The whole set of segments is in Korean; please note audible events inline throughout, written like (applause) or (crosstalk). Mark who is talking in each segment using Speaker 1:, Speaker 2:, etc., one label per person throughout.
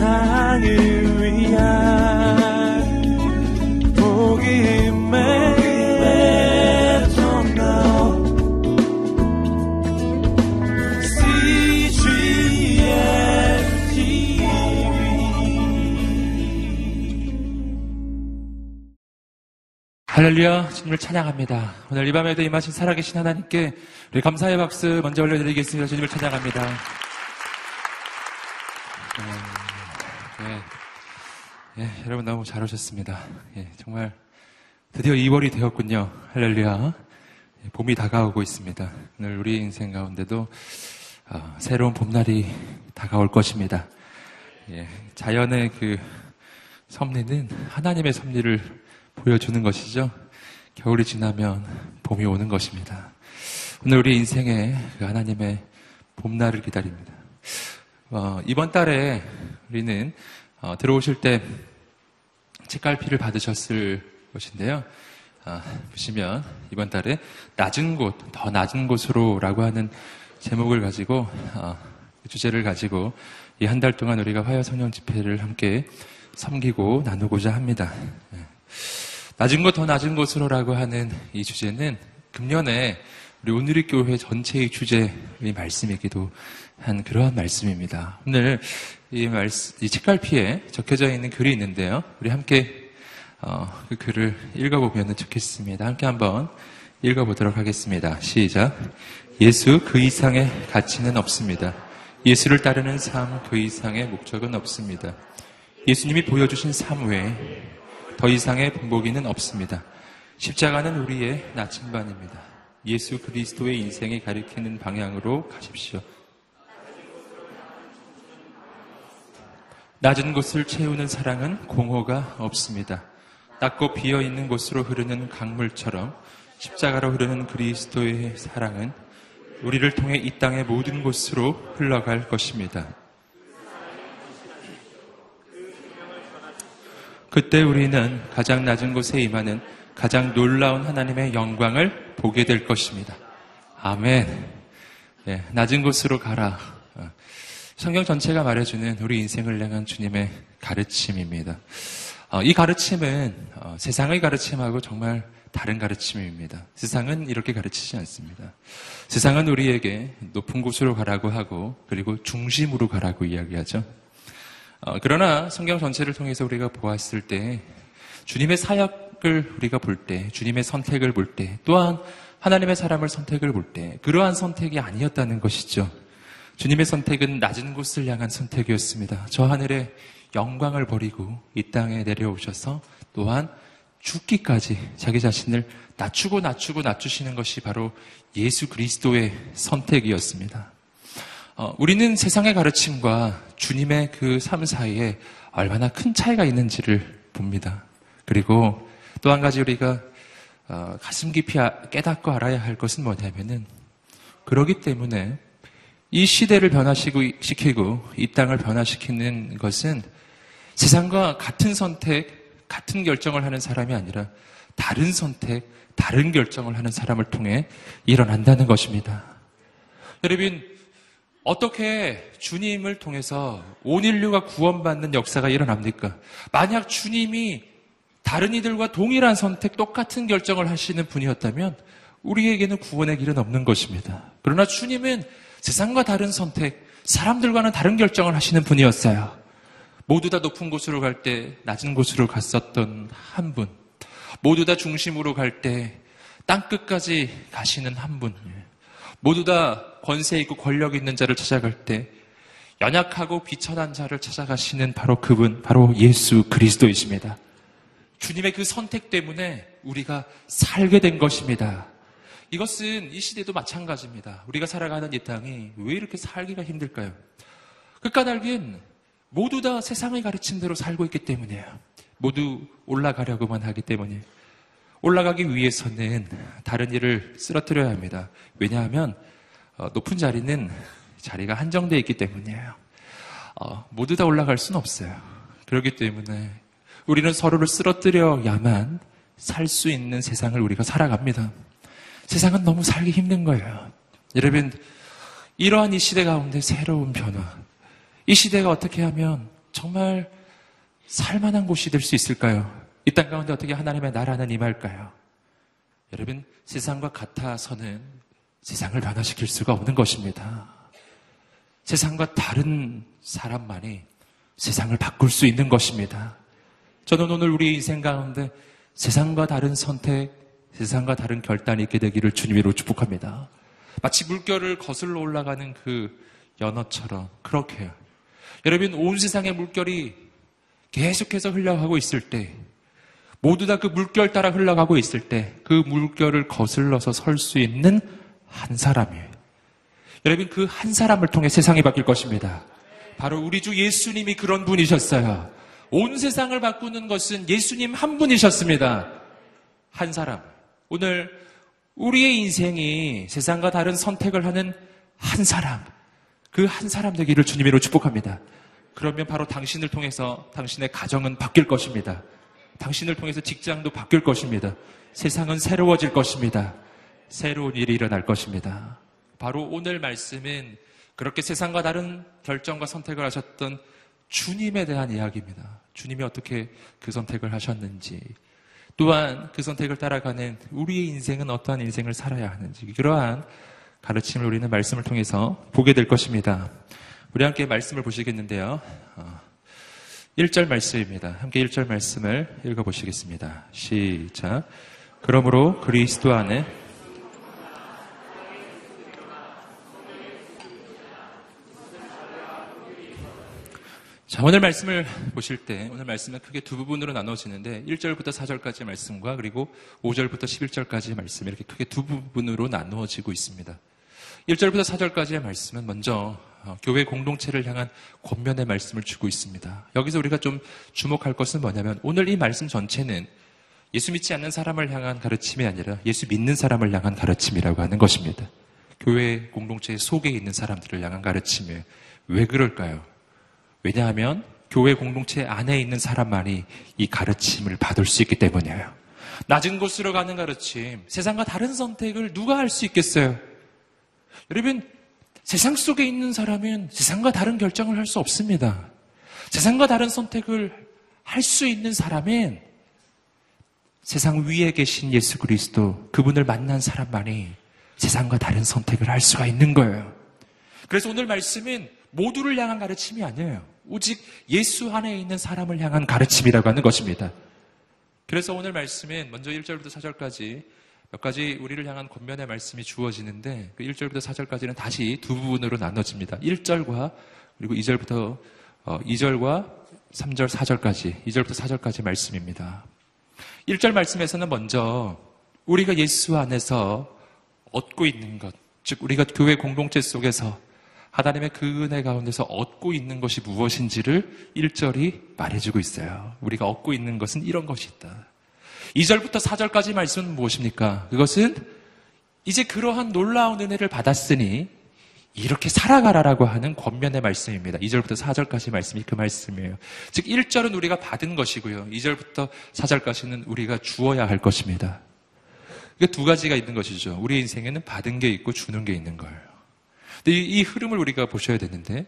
Speaker 1: 세상을 위한 복음의
Speaker 2: 할렐루야, 주님을 찬양합니다. 오늘 이 밤에도 임하신 살아계신 하나님께 우리 감사의 박수 먼저 올려드리겠습니다. 주님을 찬양합니다. 네, 네, 여러분 너무 잘 오셨습니다. 예, 정말 드디어 2월이 되었군요. 할렐루야. 예, 봄이 다가오고 있습니다. 오늘 우리 인생 가운데도 어, 새로운 봄날이 다가올 것입니다. 예, 자연의 그 섭리는 하나님의 섭리를 보여주는 것이죠. 겨울이 지나면 봄이 오는 것입니다. 오늘 우리 인생에 그 하나님의 봄날을 기다립니다. 어, 이번 달에 우리는 어, 들어오실 때 책갈피를 받으셨을 것인데요. 어, 보시면 이번 달에 낮은 곳, 더 낮은 곳으로라고 하는 제목을 가지고 어, 그 주제를 가지고 이 한 달 동안 우리가 화요 성령 집회를 함께 섬기고 나누고자 합니다. 네. 낮은 곳 더 낮은 곳으로라고 하는 이 주제는 금년에 우리 오늘의 교회 전체의 주제의 말씀이기도 한 그러한 말씀입니다. 오늘 이 말씀, 이 책갈피에 적혀져 있는 글이 있는데요. 우리 함께 어, 그 글을 읽어보면 좋겠습니다. 함께 한번 읽어보도록 하겠습니다. 시작. 예수 그 이상의 가치는 없습니다. 예수를 따르는 삶 그 이상의 목적은 없습니다. 예수님이 보여주신 삶 외에 더 이상의 분보기는 없습니다. 십자가는 우리의 나침반입니다. 예수 그리스도의 인생이 가리키는 방향으로 가십시오. 낮은 곳을 채우는 사랑은 공허가 없습니다. 낮고 비어 있는 곳으로 흐르는 강물처럼 십자가로 흐르는 그리스도의 사랑은 우리를 통해 이 땅의 모든 곳으로 흘러갈 것입니다. 그때 우리는 가장 낮은 곳에 임하는 가장 놀라운 하나님의 영광을 보게 될 것입니다. 아멘. 네, 낮은 곳으로 가라. 어, 성경 전체가 말해주는 우리 인생을 향한 주님의 가르침입니다. 어, 이 가르침은 어, 세상의 가르침하고 정말 다른 가르침입니다. 세상은 이렇게 가르치지 않습니다. 세상은 우리에게 높은 곳으로 가라고 하고 그리고 중심으로 가라고 이야기하죠. 어, 그러나 성경 전체를 통해서 우리가 보았을 때 주님의 사역을 우리가 볼 때, 주님의 선택을 볼 때, 또한 하나님의 사람을 선택을 볼 때, 그러한 선택이 아니었다는 것이죠. 주님의 선택은 낮은 곳을 향한 선택이었습니다. 저 하늘의 영광을 버리고 이 땅에 내려오셔서 또한 죽기까지 자기 자신을 낮추고 낮추고 낮추시는 것이 바로 예수 그리스도의 선택이었습니다. 어, 우리는 세상의 가르침과 주님의 그 삶 사이에 얼마나 큰 차이가 있는지를 봅니다. 그리고 또 한 가지 우리가 어, 가슴 깊이 아, 깨닫고 알아야 할 것은 뭐냐면은 그러기 때문에 이 시대를 변화시키고 이 땅을 변화시키는 것은 세상과 같은 선택, 같은 결정을 하는 사람이 아니라 다른 선택, 다른 결정을 하는 사람을 통해 일어난다는 것입니다. 여러분, 어떻게 주님을 통해서 온 인류가 구원받는 역사가 일어납니까? 만약 주님이 다른 이들과 동일한 선택, 똑같은 결정을 하시는 분이었다면 우리에게는 구원의 길은 없는 것입니다. 그러나 주님은 세상과 다른 선택, 사람들과는 다른 결정을 하시는 분이었어요. 모두 다 높은 곳으로 갈 때 낮은 곳으로 갔었던 한 분. 모두 다 중심으로 갈 때 땅끝까지 가시는 한 분. 모두 다 권세 있고 권력 있는 자를 찾아갈 때 연약하고 비천한 자를 찾아가시는 바로 그분, 바로 예수 그리스도이십니다. 주님의 그 선택 때문에 우리가 살게 된 것입니다. 이것은 이 시대도 마찬가지입니다. 우리가 살아가는 이 땅이 왜 이렇게 살기가 힘들까요? 그 까닭은 모두 다 세상의 가르침대로 살고 있기 때문이에요. 모두 올라가려고만 하기 때문에 올라가기 위해서는 다른 일을 쓰러뜨려야 합니다. 왜냐하면 어, 높은 자리는 자리가 한정되어 있기 때문이에요. 어, 모두 다 올라갈 수는 없어요. 그렇기 때문에 우리는 서로를 쓰러뜨려야만 살 수 있는 세상을 우리가 살아갑니다. 세상은 너무 살기 힘든 거예요. 여러분, 이러한 이 시대 가운데 새로운 변화. 이 시대가 어떻게 하면 정말 살만한 곳이 될 수 있을까요? 이 땅 가운데 어떻게 하나님의 나라는 임할까요? 여러분, 세상과 같아서는 세상을 변화시킬 수가 없는 것입니다. 세상과 다른 사람만이 세상을 바꿀 수 있는 것입니다. 저는 오늘 우리 인생 가운데 세상과 다른 선택, 세상과 다른 결단이 있게 되기를 주님으로 축복합니다. 마치 물결을 거슬러 올라가는 그 연어처럼 그렇게요. 여러분 온 세상의 물결이 계속해서 흘러가고 있을 때 모두 다 그 물결 따라 흘러가고 있을 때 그 물결을 거슬러서 설 수 있는 한 사람이에요. 여러분 그 한 사람을 통해 세상이 바뀔 것입니다. 바로 우리 주 예수님이 그런 분이셨어요. 온 세상을 바꾸는 것은 예수님 한 분이셨습니다. 한 사람. 오늘 우리의 인생이 세상과 다른 선택을 하는 한 사람. 그 한 사람 되기를 주님으로 축복합니다. 그러면 바로 당신을 통해서 당신의 가정은 바뀔 것입니다. 당신을 통해서 직장도 바뀔 것입니다. 세상은 새로워질 것입니다. 새로운 일이 일어날 것입니다. 바로 오늘 말씀은 그렇게 세상과 다른 결정과 선택을 하셨던 주님에 대한 이야기입니다. 주님이 어떻게 그 선택을 하셨는지, 또한 그 선택을 따라가는 우리의 인생은 어떠한 인생을 살아야 하는지, 그러한 가르침을 우리는 말씀을 통해서 보게 될 것입니다. 우리 함께 말씀을 보시겠는데요. 1절 말씀입니다. 함께 1절 말씀을 읽어보시겠습니다. 시작. 그러므로 그리스도 안에 자, 오늘 말씀을 보실 때, 오늘 말씀은 크게 두 부분으로 나눠지는데, 1절부터 4절까지의 말씀과 그리고 5절부터 11절까지의 말씀, 이렇게 크게 두 부분으로 나누어지고 있습니다. 1절부터 4절까지의 말씀은 먼저 어, 교회 공동체를 향한 권면의 말씀을 주고 있습니다. 여기서 우리가 좀 주목할 것은 뭐냐면 오늘 이 말씀 전체는 예수 믿지 않는 사람을 향한 가르침이 아니라 예수 믿는 사람을 향한 가르침이라고 하는 것입니다. 교회 공동체 속에 있는 사람들을 향한 가르침이에요. 왜 그럴까요? 왜냐하면 교회 공동체 안에 있는 사람만이 이 가르침을 받을 수 있기 때문이에요. 낮은 곳으로 가는 가르침, 세상과 다른 선택을 누가 할 수 있겠어요? 여러분, 세상 속에 있는 사람은 세상과 다른 결정을 할 수 없습니다. 세상과 다른 선택을 할 수 있는 사람은 세상 위에 계신 예수 그리스도 그분을 만난 사람만이 세상과 다른 선택을 할 수가 있는 거예요. 그래서 오늘 말씀은 모두를 향한 가르침이 아니에요. 오직 예수 안에 있는 사람을 향한 가르침이라고 하는 것입니다. 그래서 오늘 말씀은 먼저 1절부터 4절까지 몇 가지 우리를 향한 권면의 말씀이 주어지는데 그 1절부터 4절까지는 다시 두 부분으로 나눠집니다. 1절과 그리고 2절부터 2절과 3절, 4절까지 2절부터 4절까지 말씀입니다. 1절 말씀에서는 먼저 우리가 예수 안에서 얻고 있는 것, 즉 우리가 교회 공동체 속에서 하나님의 그 은혜 가운데서 얻고 있는 것이 무엇인지를 1절이 말해주고 있어요. 우리가 얻고 있는 것은 이런 것이 있다. 2절부터 4절까지 말씀은 무엇입니까? 그것은 이제 그러한 놀라운 은혜를 받았으니 이렇게 살아가라라고 하는 권면의 말씀입니다. 2절부터 4절까지 말씀이 그 말씀이에요. 즉 1절은 우리가 받은 것이고요. 2절부터 4절까지는 우리가 주어야 할 것입니다. 이게 두 가지가 있는 것이죠. 우리 인생에는 받은 게 있고 주는 게 있는 거예요. 근데 이, 이 흐름을 우리가 보셔야 되는데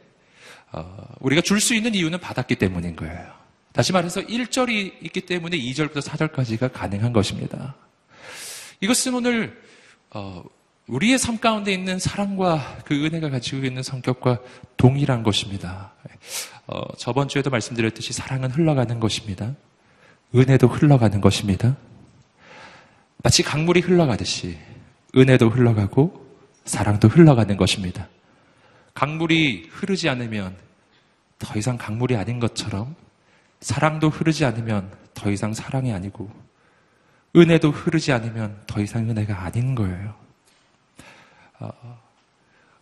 Speaker 2: 어, 우리가 줄 수 있는 이유는 받았기 때문인 거예요. 다시 말해서 1절이 있기 때문에 2절부터 4절까지가 가능한 것입니다. 이것은 오늘 어, 우리의 삶 가운데 있는 사랑과 그 은혜가 가지고 있는 성격과 동일한 것입니다. 어, 저번 주에도 말씀드렸듯이 사랑은 흘러가는 것입니다. 은혜도 흘러가는 것입니다. 마치 강물이 흘러가듯이 은혜도 흘러가고 사랑도 흘러가는 것입니다. 강물이 흐르지 않으면 더 이상 강물이 아닌 것처럼 사랑도 흐르지 않으면 더 이상 사랑이 아니고 은혜도 흐르지 않으면 더 이상 은혜가 아닌 거예요. 어,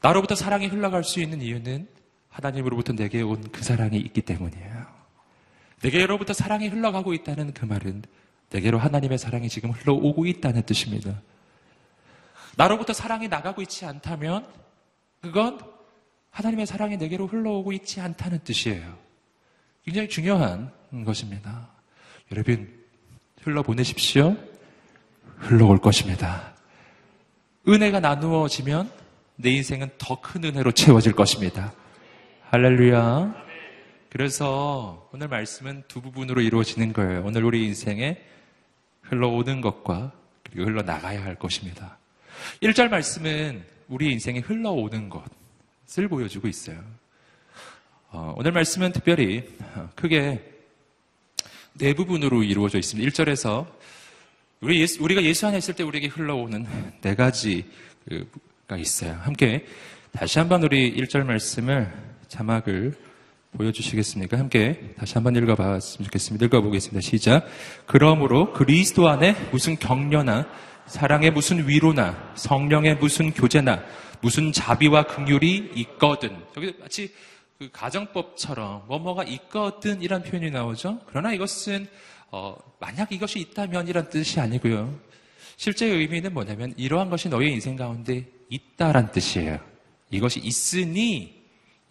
Speaker 2: 나로부터 사랑이 흘러갈 수 있는 이유는 하나님으로부터 내게 온 그 사랑이 있기 때문이에요. 내게로부터 사랑이 흘러가고 있다는 그 말은 내게로 하나님의 사랑이 지금 흘러오고 있다는 뜻입니다. 나로부터 사랑이 나가고 있지 않다면 그건 하나님의 사랑이 내게로 흘러오고 있지 않다는 뜻이에요. 굉장히 중요한 것입니다. 여러분, 흘러보내십시오. 흘러올 것입니다. 은혜가 나누어지면 내 인생은 더 큰 은혜로 채워질 것입니다. 할렐루야. 그래서 오늘 말씀은 두 부분으로 이루어지는 거예요. 오늘 우리 인생에 흘러오는 것과 그리고 흘러나가야 할 것입니다. 1절 말씀은 우리 인생에 흘러오는 것을 보여주고 있어요. 어, 오늘 말씀은 특별히 크게 네 부분으로 이루어져 있습니다. 1절에서 우리 예수, 우리가 예수 안에 있을 때 우리에게 흘러오는 네 가지가 있어요. 함께 다시 한번 우리 1절 말씀을 자막을 보여주시겠습니까? 함께 다시 한번 읽어봤으면 좋겠습니다. 읽어보겠습니다. 시작. 그러므로 그리스도 안에 무슨 격려나 사랑의 무슨 위로나 성령의 무슨 교제나 무슨 자비와 긍휼이 있거든. 여기 마치 그 가정법처럼 뭐뭐가 있거든 이란 표현이 나오죠. 그러나 이것은 어, 만약 이것이 있다면 이란 뜻이 아니고요. 실제 의미는 뭐냐면 이러한 것이 너의 인생 가운데 있다란 뜻이에요. 이것이 있으니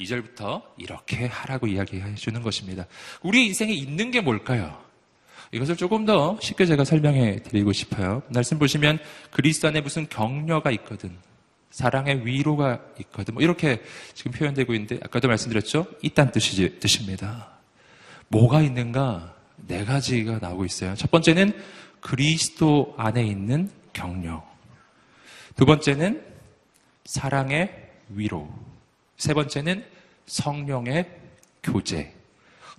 Speaker 2: 2절부터 이렇게 하라고 이야기해 주는 것입니다. 우리 인생에 있는 게 뭘까요? 이것을 조금 더 쉽게 제가 설명해 드리고 싶어요. 말씀 보시면 그리스도 안에 무슨 격려가 있거든. 사랑의 위로가 있거든. 뭐 이렇게 지금 표현되고 있는데 아까도 말씀드렸죠? 있단 뜻이, 뜻입니다. 뭐가 있는가? 네 가지가 나오고 있어요. 첫 번째는 그리스도 안에 있는 격려. 두 번째는 사랑의 위로. 세 번째는 성령의 교제.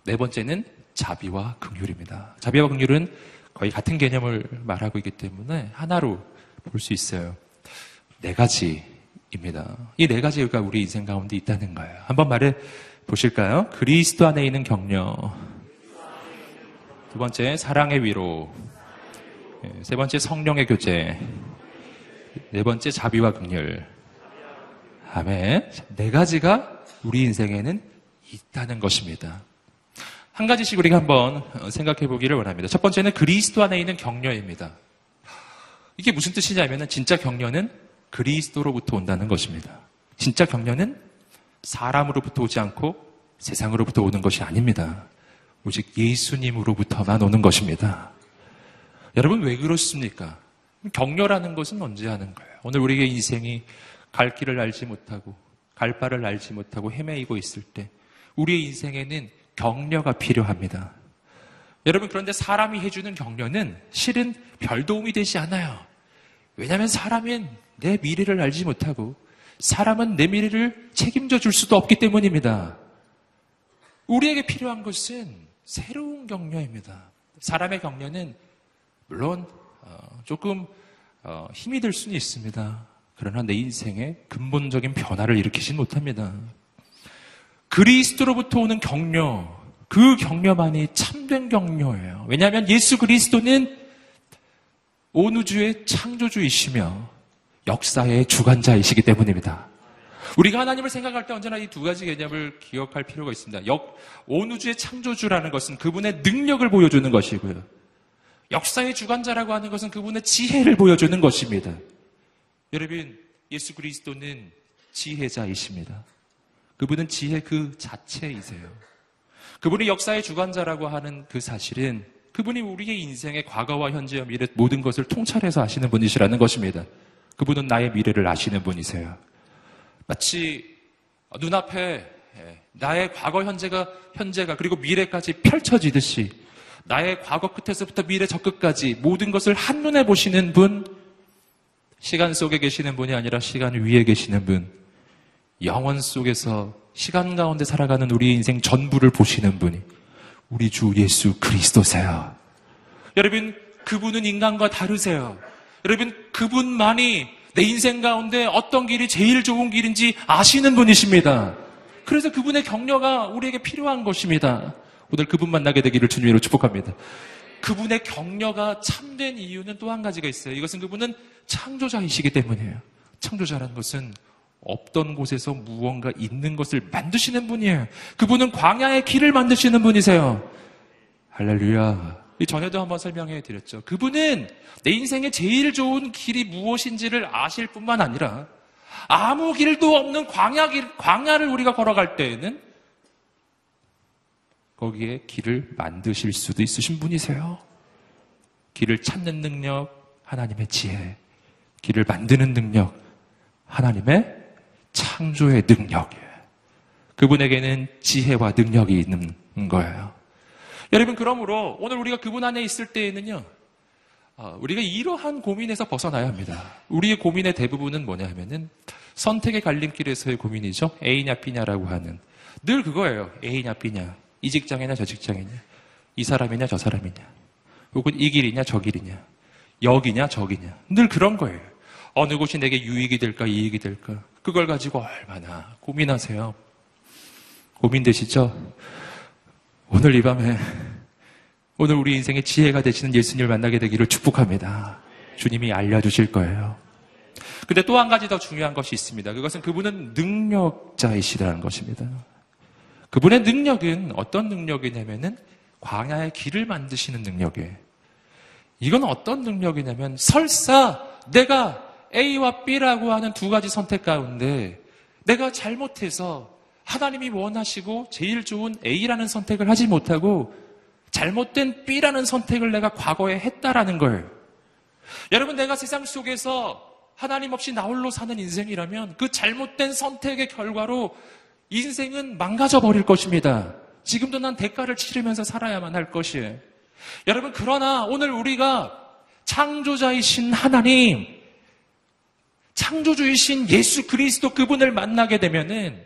Speaker 2: 네 번째는 자비와 긍휼입니다. 자비와 긍휼은 거의 같은 개념을 말하고 있기 때문에 하나로 볼 수 있어요. 네 가지입니다. 이 네 가지가 우리 인생 가운데 있다는 거예요. 한번 말해 보실까요? 그리스도 안에 있는 격려. 두 번째, 사랑의 위로. 예, 세 번째, 성령의 교제. 네 번째, 자비와 긍휼. 아멘. 네 가지가 우리 인생에는 있다는 것입니다. 한 가지씩 우리가 한번 생각해 보기를 원합니다. 첫 번째는 그리스도 안에 있는 격려입니다. 이게 무슨 뜻이냐면 진짜 격려는 그리스도로부터 온다는 것입니다. 진짜 격려는 사람으로부터 오지 않고 세상으로부터 오는 것이 아닙니다. 오직 예수님으로부터만 오는 것입니다. 여러분 왜 그렇습니까? 격려라는 것은 언제 하는 거예요? 오늘 우리의 인생이 갈 길을 알지 못하고 갈 바를 알지 못하고 헤매이고 있을 때 우리의 인생에는 격려가 필요합니다. 여러분 그런데 사람이 해주는 격려는 실은 별 도움이 되지 않아요. 왜냐하면 사람은 내 미래를 알지 못하고 사람은 내 미래를 책임져 줄 수도 없기 때문입니다. 우리에게 필요한 것은 새로운 격려입니다. 사람의 격려는 물론 어, 조금 어, 힘이 들 수는 있습니다. 그러나 내 인생에 근본적인 변화를 일으키진 못합니다. 그리스도로부터 오는 격려, 그 격려만이 참된 격려예요. 왜냐하면 예수 그리스도는 온 우주의 창조주이시며 역사의 주관자이시기 때문입니다. 우리가 하나님을 생각할 때 언제나 이 두 가지 개념을 기억할 필요가 있습니다. 역, 온 우주의 창조주라는 것은 그분의 능력을 보여주는 것이고요. 역사의 주관자라고 하는 것은 그분의 지혜를 보여주는 것입니다. 여러분, 예수 그리스도는 지혜자이십니다. 그분은 지혜 그 자체이세요. 그분이 역사의 주관자라고 하는 그 사실은 그분이 우리의 인생의 과거와 현재와 미래 모든 것을 통찰해서 아시는 분이시라는 것입니다. 그분은 나의 미래를 아시는 분이세요. 마치 눈앞에 나의 과거 현재가 현재가 그리고 미래까지 펼쳐지듯이 나의 과거 끝에서부터 미래 저 끝까지 모든 것을 한눈에 보시는 분 시간 속에 계시는 분이 아니라 시간 위에 계시는 분 영원 속에서 시간 가운데 살아가는 우리 인생 전부를 보시는 분이 우리 주 예수 그리스도세요. 여러분 그분은 인간과 다르세요. 여러분 그분만이 내 인생 가운데 어떤 길이 제일 좋은 길인지 아시는 분이십니다. 그래서 그분의 격려가 우리에게 필요한 것입니다. 오늘 그분 만나게 되기를 주님으로 축복합니다. 그분의 격려가 참된 이유는 또 한 가지가 있어요. 이것은 그분은 창조자이시기 때문이에요. 창조자라는 것은 없던 곳에서 무언가 있는 것을 만드시는 분이에요. 그분은 광야의 길을 만드시는 분이세요. 할렐루야. 전에도 한번 설명해 드렸죠. 그분은 내 인생에 제일 좋은 길이 무엇인지를 아실 뿐만 아니라 아무 길도 없는 광야 길, 광야를 우리가 걸어갈 때에는 거기에 길을 만드실 수도 있으신 분이세요. 길을 찾는 능력, 하나님의 지혜. 길을 만드는 능력, 하나님의 창조의 능력이에요. 그분에게는 지혜와 능력이 있는 거예요. 여러분, 그러므로 오늘 우리가 그분 안에 있을 때에는요, 어, 우리가 이러한 고민에서 벗어나야 합니다. 우리의 고민의 대부분은 뭐냐 하면은 선택의 갈림길에서의 고민이죠. A냐 B냐라고 하는. 늘 그거예요. A냐 B냐. 이 직장이냐 저 직장이냐. 이 사람이냐 저 사람이냐. 혹은 이 길이냐 저 길이냐. 여기냐 저기냐. 늘 그런 거예요. 어느 곳이 내게 유익이 될까 이익이 될까. 그걸 가지고 얼마나 고민하세요. 고민되시죠? 오늘 이 밤에 오늘 우리 인생의 지혜가 되시는 예수님을 만나게 되기를 축복합니다. 주님이 알려주실 거예요. 근데 또 한 가지 더 중요한 것이 있습니다. 그것은 그분은 능력자이시라는 것입니다. 그분의 능력은 어떤 능력이냐면은 광야의 길을 만드시는 능력이에요. 이건 어떤 능력이냐면 설사 내가 A와 B라고 하는 두 가지 선택 가운데 내가 잘못해서 하나님이 원하시고 제일 좋은 A라는 선택을 하지 못하고 잘못된 B라는 선택을 내가 과거에 했다라는 거예요. 여러분 내가 세상 속에서 하나님 없이 나홀로 사는 인생이라면 그 잘못된 선택의 결과로 인생은 망가져 버릴 것입니다. 지금도 난 대가를 치르면서 살아야만 할 것이에요. 여러분, 그러나 오늘 우리가 창조자이신 하나님, 창조주이신 예수 그리스도 그분을 만나게 되면은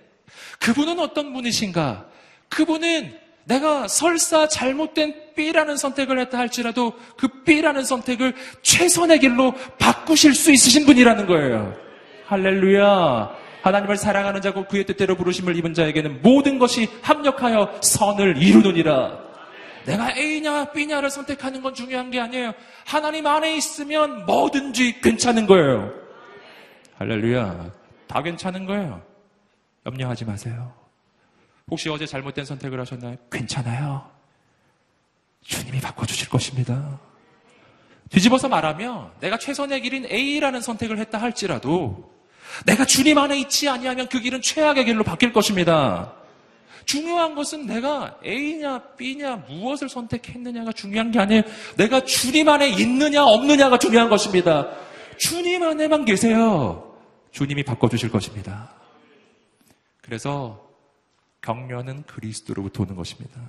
Speaker 2: 그분은 어떤 분이신가? 그분은 내가 설사 잘못된 B라는 선택을 했다 할지라도 그 B라는 선택을 최선의 길로 바꾸실 수 있으신 분이라는 거예요. 할렐루야. 하나님을 사랑하는 자고 그의 뜻대로 부르심을 입은 자에게는 모든 것이 합력하여 선을 이루느니라. 내가 A냐 B냐를 선택하는 건 중요한 게 아니에요. 하나님 안에 있으면 뭐든지 괜찮은 거예요. 할렐루야. 다 괜찮은 거예요. 염려하지 마세요. 혹시 어제 잘못된 선택을 하셨나요? 괜찮아요. 주님이 바꿔주실 것입니다. 뒤집어서 말하면 내가 최선의 길인 A라는 선택을 했다 할지라도 내가 주님 안에 있지 아니하면 그 길은 최악의 길로 바뀔 것입니다. 중요한 것은 내가 A냐 B냐 무엇을 선택했느냐가 중요한 게 아니에요. 내가 주님 안에 있느냐 없느냐가 중요한 것입니다. 주님 안에만 계세요. 주님이 바꿔주실 것입니다. 그래서 격려는 그리스도로부터 오는 것입니다.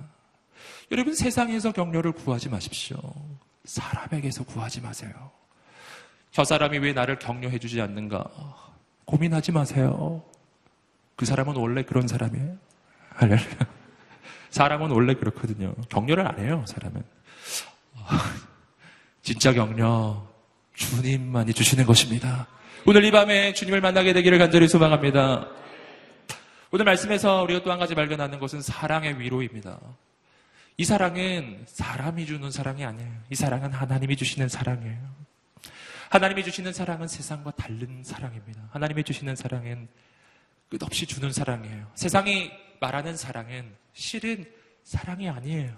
Speaker 2: 여러분 세상에서 격려를 구하지 마십시오. 사람에게서 구하지 마세요. 저 사람이 왜 나를 격려해 주지 않는가? 고민하지 마세요. 그 사람은 원래 그런 사람이에요. 할렐루야. 사람은 원래 그렇거든요. 격려를 안 해요, 사람은. (laughs) 진짜 격려, 주님만이 주시는 것입니다. 오늘 이 밤에 주님을 만나게 되기를 간절히 소망합니다. 오늘 말씀에서 우리가 또 한 가지 발견하는 것은 사랑의 위로입니다. 이 사랑은 사람이 주는 사랑이 아니에요. 이 사랑은 하나님이 주시는 사랑이에요. 하나님이 주시는 사랑은 세상과 다른 사랑입니다. 하나님이 주시는 사랑은 끝없이 주는 사랑이에요. 세상이 말하는 사랑은 실은 사랑이 아니에요.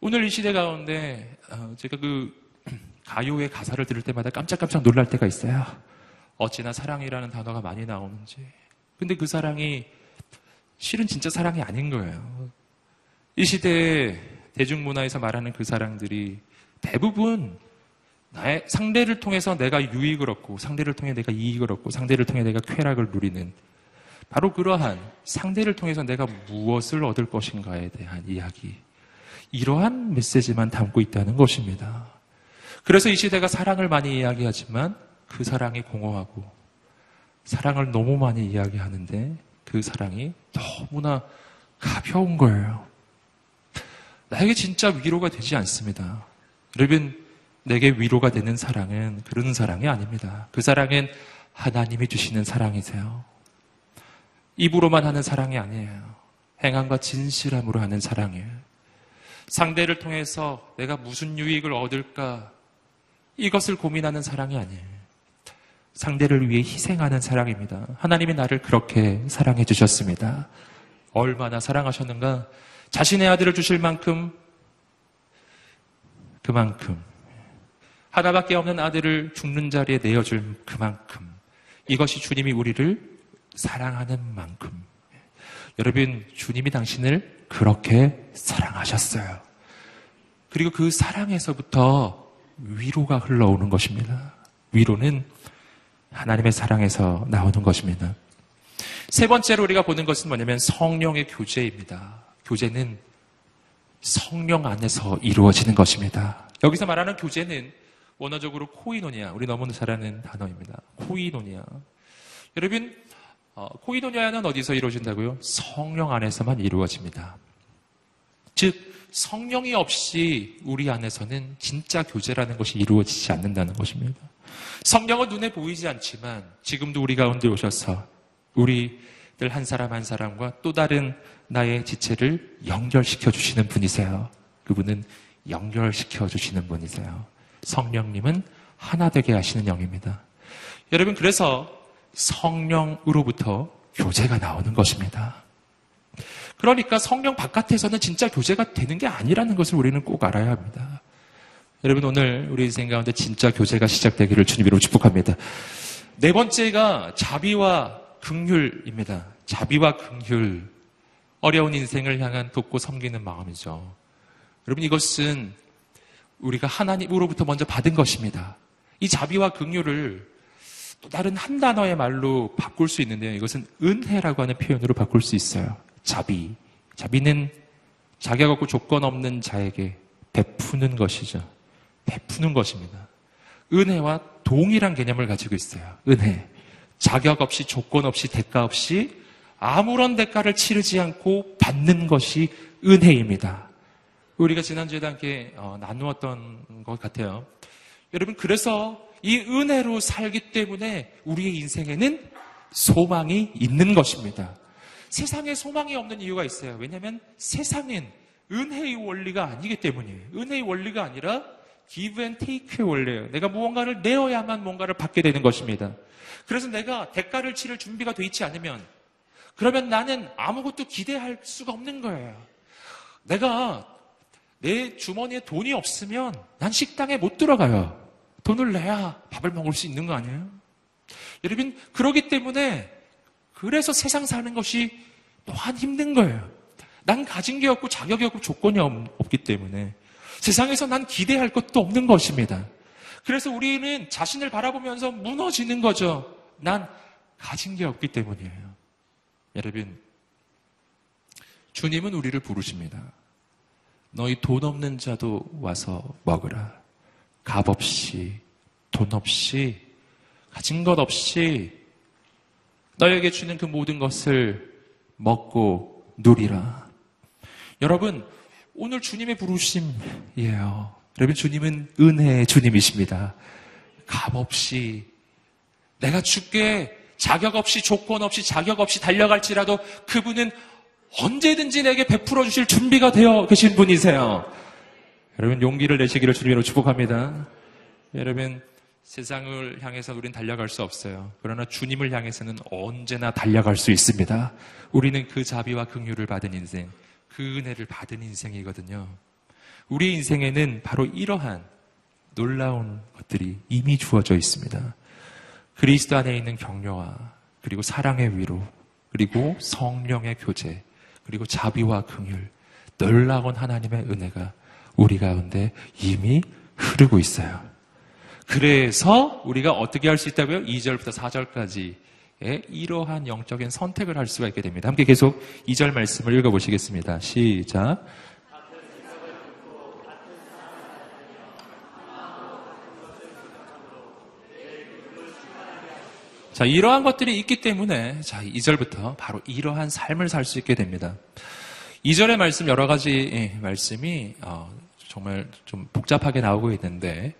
Speaker 2: 오늘 이 시대 가운데 어, 제가 그 가요의 가사를 들을 때마다 깜짝깜짝 놀랄 때가 있어요. 어찌나 사랑이라는 단어가 많이 나오는지. 근데 그 사랑이 실은 진짜 사랑이 아닌 거예요. 이 시대의 대중문화에서 말하는 그 사랑들이 대부분 나의 상대를 통해서 내가 유익을 얻고 상대를 통해 내가 이익을 얻고 상대를 통해 내가 쾌락을 누리는 바로 그러한 상대를 통해서 내가 무엇을 얻을 것인가에 대한 이야기 이러한 메시지만 담고 있다는 것입니다. 그래서 이 시대가 사랑을 많이 이야기하지만 그 사랑이 공허하고 사랑을 너무 많이 이야기하는데 그 사랑이 너무나 가벼운 거예요. 나에게 진짜 위로가 되지 않습니다. 여러분, 내게 위로가 되는 사랑은 그런 사랑이 아닙니다. 그 사랑은 하나님이 주시는 사랑이세요. 입으로만 하는 사랑이 아니에요. 행함과 진실함으로 하는 사랑이에요. 상대를 통해서 내가 무슨 유익을 얻을까 이것을 고민하는 사랑이 아니에요. 상대를 위해 희생하는 사랑입니다. 하나님이 나를 그렇게 사랑해 주셨습니다. 얼마나 사랑하셨는가? 자신의 아들을 주실 만큼 그만큼 하나밖에 없는 아들을 죽는 자리에 내어줄 그만큼 이것이 주님이 우리를 사랑하는 만큼 여러분 주님이 당신을 그렇게 사랑하셨어요. 그리고 그 사랑에서부터 위로가 흘러오는 것입니다. 위로는 하나님의 사랑에서 나오는 것입니다. 세 번째로 우리가 보는 것은 뭐냐면 성령의 교제입니다. 교제는 성령 안에서 이루어지는 것입니다. 여기서 말하는 교제는 원어적으로 코이노니아, 우리 너무나 잘 아는 단어입니다. 코이노니아. 여러분, 어, 코이노니아는 어디서 이루어진다고요? 성령 안에서만 이루어집니다. 즉, 성령이 없이 우리 안에서는 진짜 교제라는 것이 이루어지지 않는다는 것입니다. 성령은 눈에 보이지 않지만 지금도 우리 가운데 오셔서 우리들 한 사람 한 사람과 또 다른 나의 지체를 연결시켜 주시는 분이세요. 그분은 연결시켜 주시는 분이세요. 성령님은 하나 되게 하시는 영입니다. 여러분, 그래서 성령으로부터 교제가 나오는 것입니다. 그러니까 성령 바깥에서는 진짜 교제가 되는 게 아니라는 것을 우리는 꼭 알아야 합니다. 여러분, 오늘 우리 인생 가운데 진짜 교제가 시작되기를 주님으로 축복합니다. 네 번째가 자비와 긍휼입니다. 자비와 긍휼. 어려운 인생을 향한 돕고 섬기는 마음이죠. 여러분, 이것은 우리가 하나님으로부터 먼저 받은 것입니다. 이 자비와 긍휼을 또 다른 한 단어의 말로 바꿀 수 있는데요. 이것은 은혜라고 하는 표현으로 바꿀 수 있어요. 자비. 자비는 자격 없고 조건 없는 자에게 베푸는 것이죠. 베푸는 것입니다. 은혜와 동일한 개념을 가지고 있어요. 은혜. 자격 없이 조건 없이 대가 없이 아무런 대가를 치르지 않고 받는 것이 은혜입니다. 우리가 지난주에도 함께 어, 나누었던 것 같아요. 여러분, 그래서 이 은혜로 살기 때문에 우리의 인생에는 소망이 있는 것입니다. 세상에 소망이 없는 이유가 있어요. 왜냐하면 세상엔 은혜의 원리가 아니기 때문이에요. 은혜의 원리가 아니라 give and take의 원리예요. 내가 무언가를 내어야만 뭔가를 받게 되는 것입니다. 그래서 내가 대가를 치를 준비가 돼 있지 않으면 그러면 나는 아무것도 기대할 수가 없는 거예요. 내가 내 주머니에 돈이 없으면 난 식당에 못 들어가요. 돈을 내야 밥을 먹을 수 있는 거 아니에요? 여러분, 그러기 때문에 그래서 세상 사는 것이 또한 힘든 거예요. 난 가진 게 없고 자격이 없고 조건이 없기 때문에 세상에서 난 기대할 것도 없는 것입니다. 그래서 우리는 자신을 바라보면서 무너지는 거죠. 난 가진 게 없기 때문이에요. 여러분, 주님은 우리를 부르십니다. 너희 돈 없는 자도 와서 먹으라. 값 없이, 돈 없이, 가진 것 없이 너에게 주는 그 모든 것을 먹고 누리라. 여러분, 오늘 주님의 부르심이에요. 여러분, 주님은 은혜의 주님이십니다. 값 없이, 내가 죽게 자격 없이, 조건 없이, 자격 없이 달려갈지라도 그분은 언제든지 내게 베풀어 주실 준비가 되어 계신 분이세요. 여러분, 용기를 내시기를 주님으로 축복합니다. 여러분, 세상을 향해서 우리는 달려갈 수 없어요. 그러나 주님을 향해서는 언제나 달려갈 수 있습니다. 우리는 그 자비와 긍휼을 받은 인생, 그 은혜를 받은 인생이거든요. 우리 인생에는 바로 이러한 놀라운 것들이 이미 주어져 있습니다. 그리스도 안에 있는 격려와 그리고 사랑의 위로 그리고 성령의 교제 그리고 자비와 긍휼 놀라운 하나님의 은혜가 우리 가운데 이미 흐르고 있어요. 그래서 우리가 어떻게 할 수 있다고요? 2절부터 4절까지 이러한 영적인 선택을 할 수가 있게 됩니다. 함께 계속 2절 말씀을 읽어보시겠습니다. 시작. 자, 이러한 것들이 있기 때문에, 자, 2절부터 바로 이러한 삶을 살 수 있게 됩니다. 2절의 말씀, 여러 가지 예, 말씀이, 어, 정말 좀 복잡하게 나오고 있는데,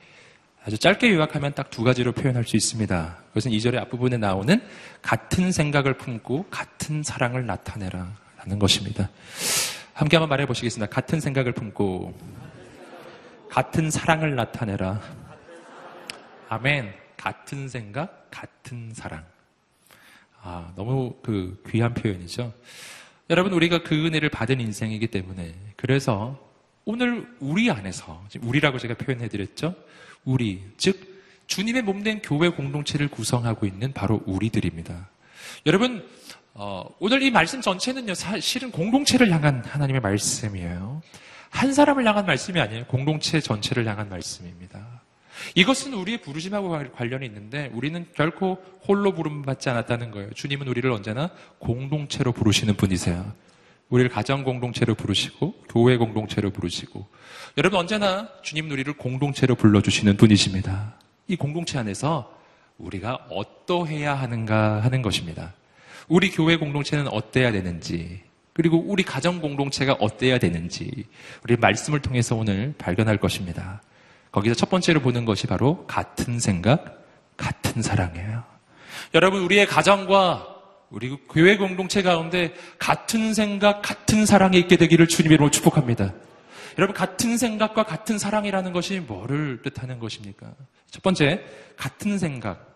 Speaker 2: 아주 짧게 요약하면 딱 두 가지로 표현할 수 있습니다. 그것은 2절의 앞부분에 나오는 같은 생각을 품고 같은 사랑을 나타내라 라는 것입니다. 함께 한번 말해 보시겠습니다. 같은 생각을 품고 같은 사랑을 나타내라. 아멘. 같은 생각, 같은 사랑. 아, 너무 그 귀한 표현이죠. 여러분, 우리가 그 은혜를 받은 인생이기 때문에 그래서 오늘 우리 안에서, 우리라고 제가 표현해 드렸죠. 우리, 즉, 주님의 몸된 교회 공동체를 구성하고 있는 바로 우리들입니다. 여러분, 어, 오늘 이 말씀 전체는요, 사실은 공동체를 향한 하나님의 말씀이에요. 한 사람을 향한 말씀이 아니에요. 공동체 전체를 향한 말씀입니다. 이것은 우리의 부르심하고 관련이 있는데 우리는 결코 홀로 부름받지 않았다는 거예요. 주님은 우리를 언제나 공동체로 부르시는 분이세요. 우리를 가정 공동체로 부르시고 교회 공동체로 부르시고 여러분 언제나 주님 우리를 공동체로 불러주시는 분이십니다. 이 공동체 안에서 우리가 어떠해야 하는가 하는 것입니다. 우리 교회 공동체는 어때야 되는지 그리고 우리 가정 공동체가 어때야 되는지 우리 말씀을 통해서 오늘 발견할 것입니다. 거기서 첫 번째로 보는 것이 바로 같은 생각, 같은 사랑이에요. 여러분, 우리의 가정과 우리 교회 공동체 가운데 같은 생각, 같은 사랑이 있게 되기를 주님으로 축복합니다. 여러분, 같은 생각과 같은 사랑이라는 것이 뭐를 뜻하는 것입니까? 첫 번째, 같은 생각.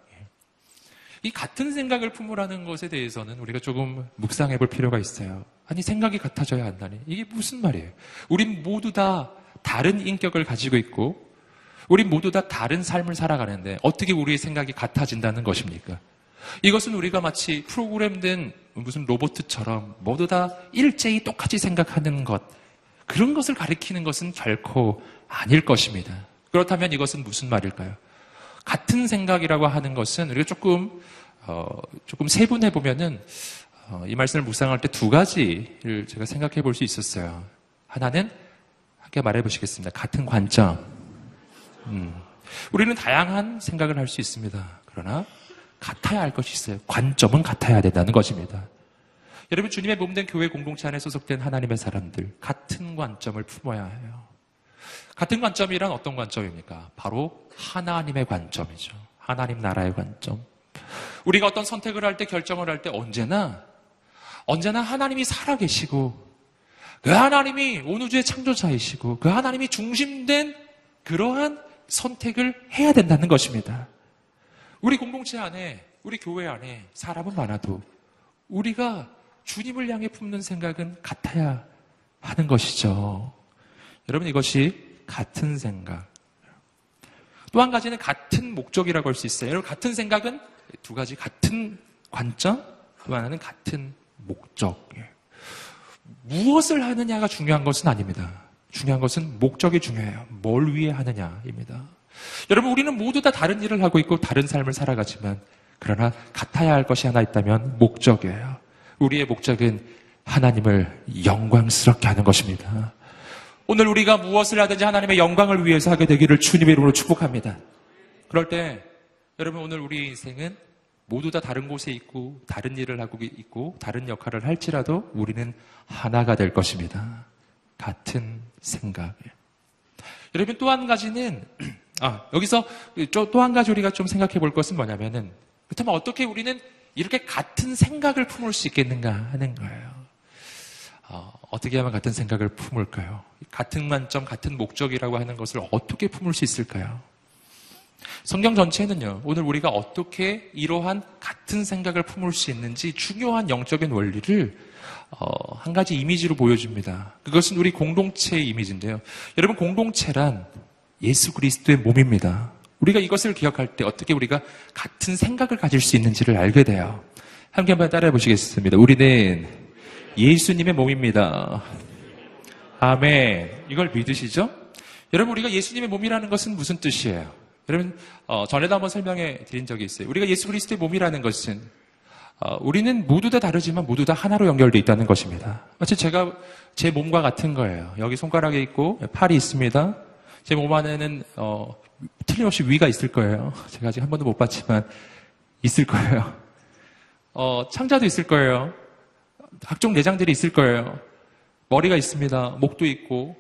Speaker 2: 이 같은 생각을 품으라는 것에 대해서는 우리가 조금 묵상해 볼 필요가 있어요. 아니, 생각이 같아져야 한다니. 이게 무슨 말이에요? 우린 모두 다 다른 인격을 가지고 있고, 우리 모두 다 다른 삶을 살아가는데 어떻게 우리의 생각이 같아진다는 것입니까? 이것은 우리가 마치 프로그램된 무슨 로봇처럼 모두 다 일제히 똑같이 생각하는 것, 그런 것을 가리키는 것은 결코 아닐 것입니다. 그렇다면 이것은 무슨 말일까요? 같은 생각이라고 하는 것은 우리가 조금, 어, 조금 세분해 보면은 어, 이 말씀을 묵상할 때 두 가지를 제가 생각해 볼 수 있었어요. 하나는 함께 말해 보시겠습니다. 같은 관점. 음. 우리는 다양한 생각을 할 수 있습니다. 그러나 같아야 할 것이 있어요. 관점은 같아야 된다는 것입니다. 여러분 주님의 몸된 교회 공동체 안에 소속된 하나님의 사람들 같은 관점을 품어야 해요. 같은 관점이란 어떤 관점입니까? 바로 하나님의 관점이죠. 하나님 나라의 관점. 우리가 어떤 선택을 할 때 결정을 할 때 언제나 언제나 하나님이 살아계시고 그 하나님이 온 우주의 창조자이시고 그 하나님이 중심된 그러한 선택을 해야 된다는 것입니다. 우리 공동체 안에, 우리 교회 안에 사람은 많아도 우리가 주님을 향해 품는 생각은 같아야 하는 것이죠. 여러분 이것이 같은 생각. 또 한 가지는 같은 목적이라고 할 수 있어요. 여러분 같은 생각은 두 가지 같은 관점, 또 하나는 같은 목적. 무엇을 하느냐가 중요한 것은 아닙니다. 중요한 것은 목적이 중요해요. 뭘 위해 하느냐입니다. 여러분, 우리는 모두 다 다른 일을 하고 있고 다른 삶을 살아가지만, 그러나 같아야 할 것이 하나 있다면 목적이에요. 우리의 목적은 하나님을 영광스럽게 하는 것입니다. 오늘 우리가 무엇을 하든지 하나님의 영광을 위해서 하게 되기를 주님의 이름으로 축복합니다. 그럴 때, 여러분, 오늘 우리 인생은 모두 다 다른 곳에 있고, 다른 일을 하고 있고, 다른 역할을 할지라도 우리는 하나가 될 것입니다. 같은 생각. 여러분 또 한 가지는 아, 여기서 또 한 가지 우리가 좀 생각해 볼 것은 뭐냐면은 그렇다면 어떻게 우리는 이렇게 같은 생각을 품을 수 있겠는가 하는 거예요. 어, 어떻게 하면 같은 생각을 품을까요? 같은 관점, 같은 목적이라고 하는 것을 어떻게 품을 수 있을까요? 성경 전체는요, 오늘 우리가 어떻게 이러한 같은 생각을 품을 수 있는지 중요한 영적인 원리를 어, 한 가지 이미지로 보여줍니다. 그것은 우리 공동체의 이미지인데요. 여러분 공동체란 예수 그리스도의 몸입니다. 우리가 이것을 기억할 때 어떻게 우리가 같은 생각을 가질 수 있는지를 알게 돼요. 함께 한번 따라해 보시겠습니다. 우리는 예수님의 몸입니다. 아멘. 이걸 믿으시죠? 여러분 우리가 예수님의 몸이라는 것은 무슨 뜻이에요? 여러분 어, 전에도 한번 설명해 드린 적이 있어요. 우리가 예수 그리스도의 몸이라는 것은 어, 우리는 모두 다 다르지만 모두 다 하나로 연결되어 있다는 것입니다. 마치 제가 제 몸과 같은 거예요. 여기 손가락에 있고 팔이 있습니다. 제 몸 안에는 어, 틀림없이 위가 있을 거예요. 제가 아직 한 번도 못 봤지만 있을 거예요. 어, 창자도 있을 거예요. 각종 내장들이 있을 거예요. 머리가 있습니다. 목도 있고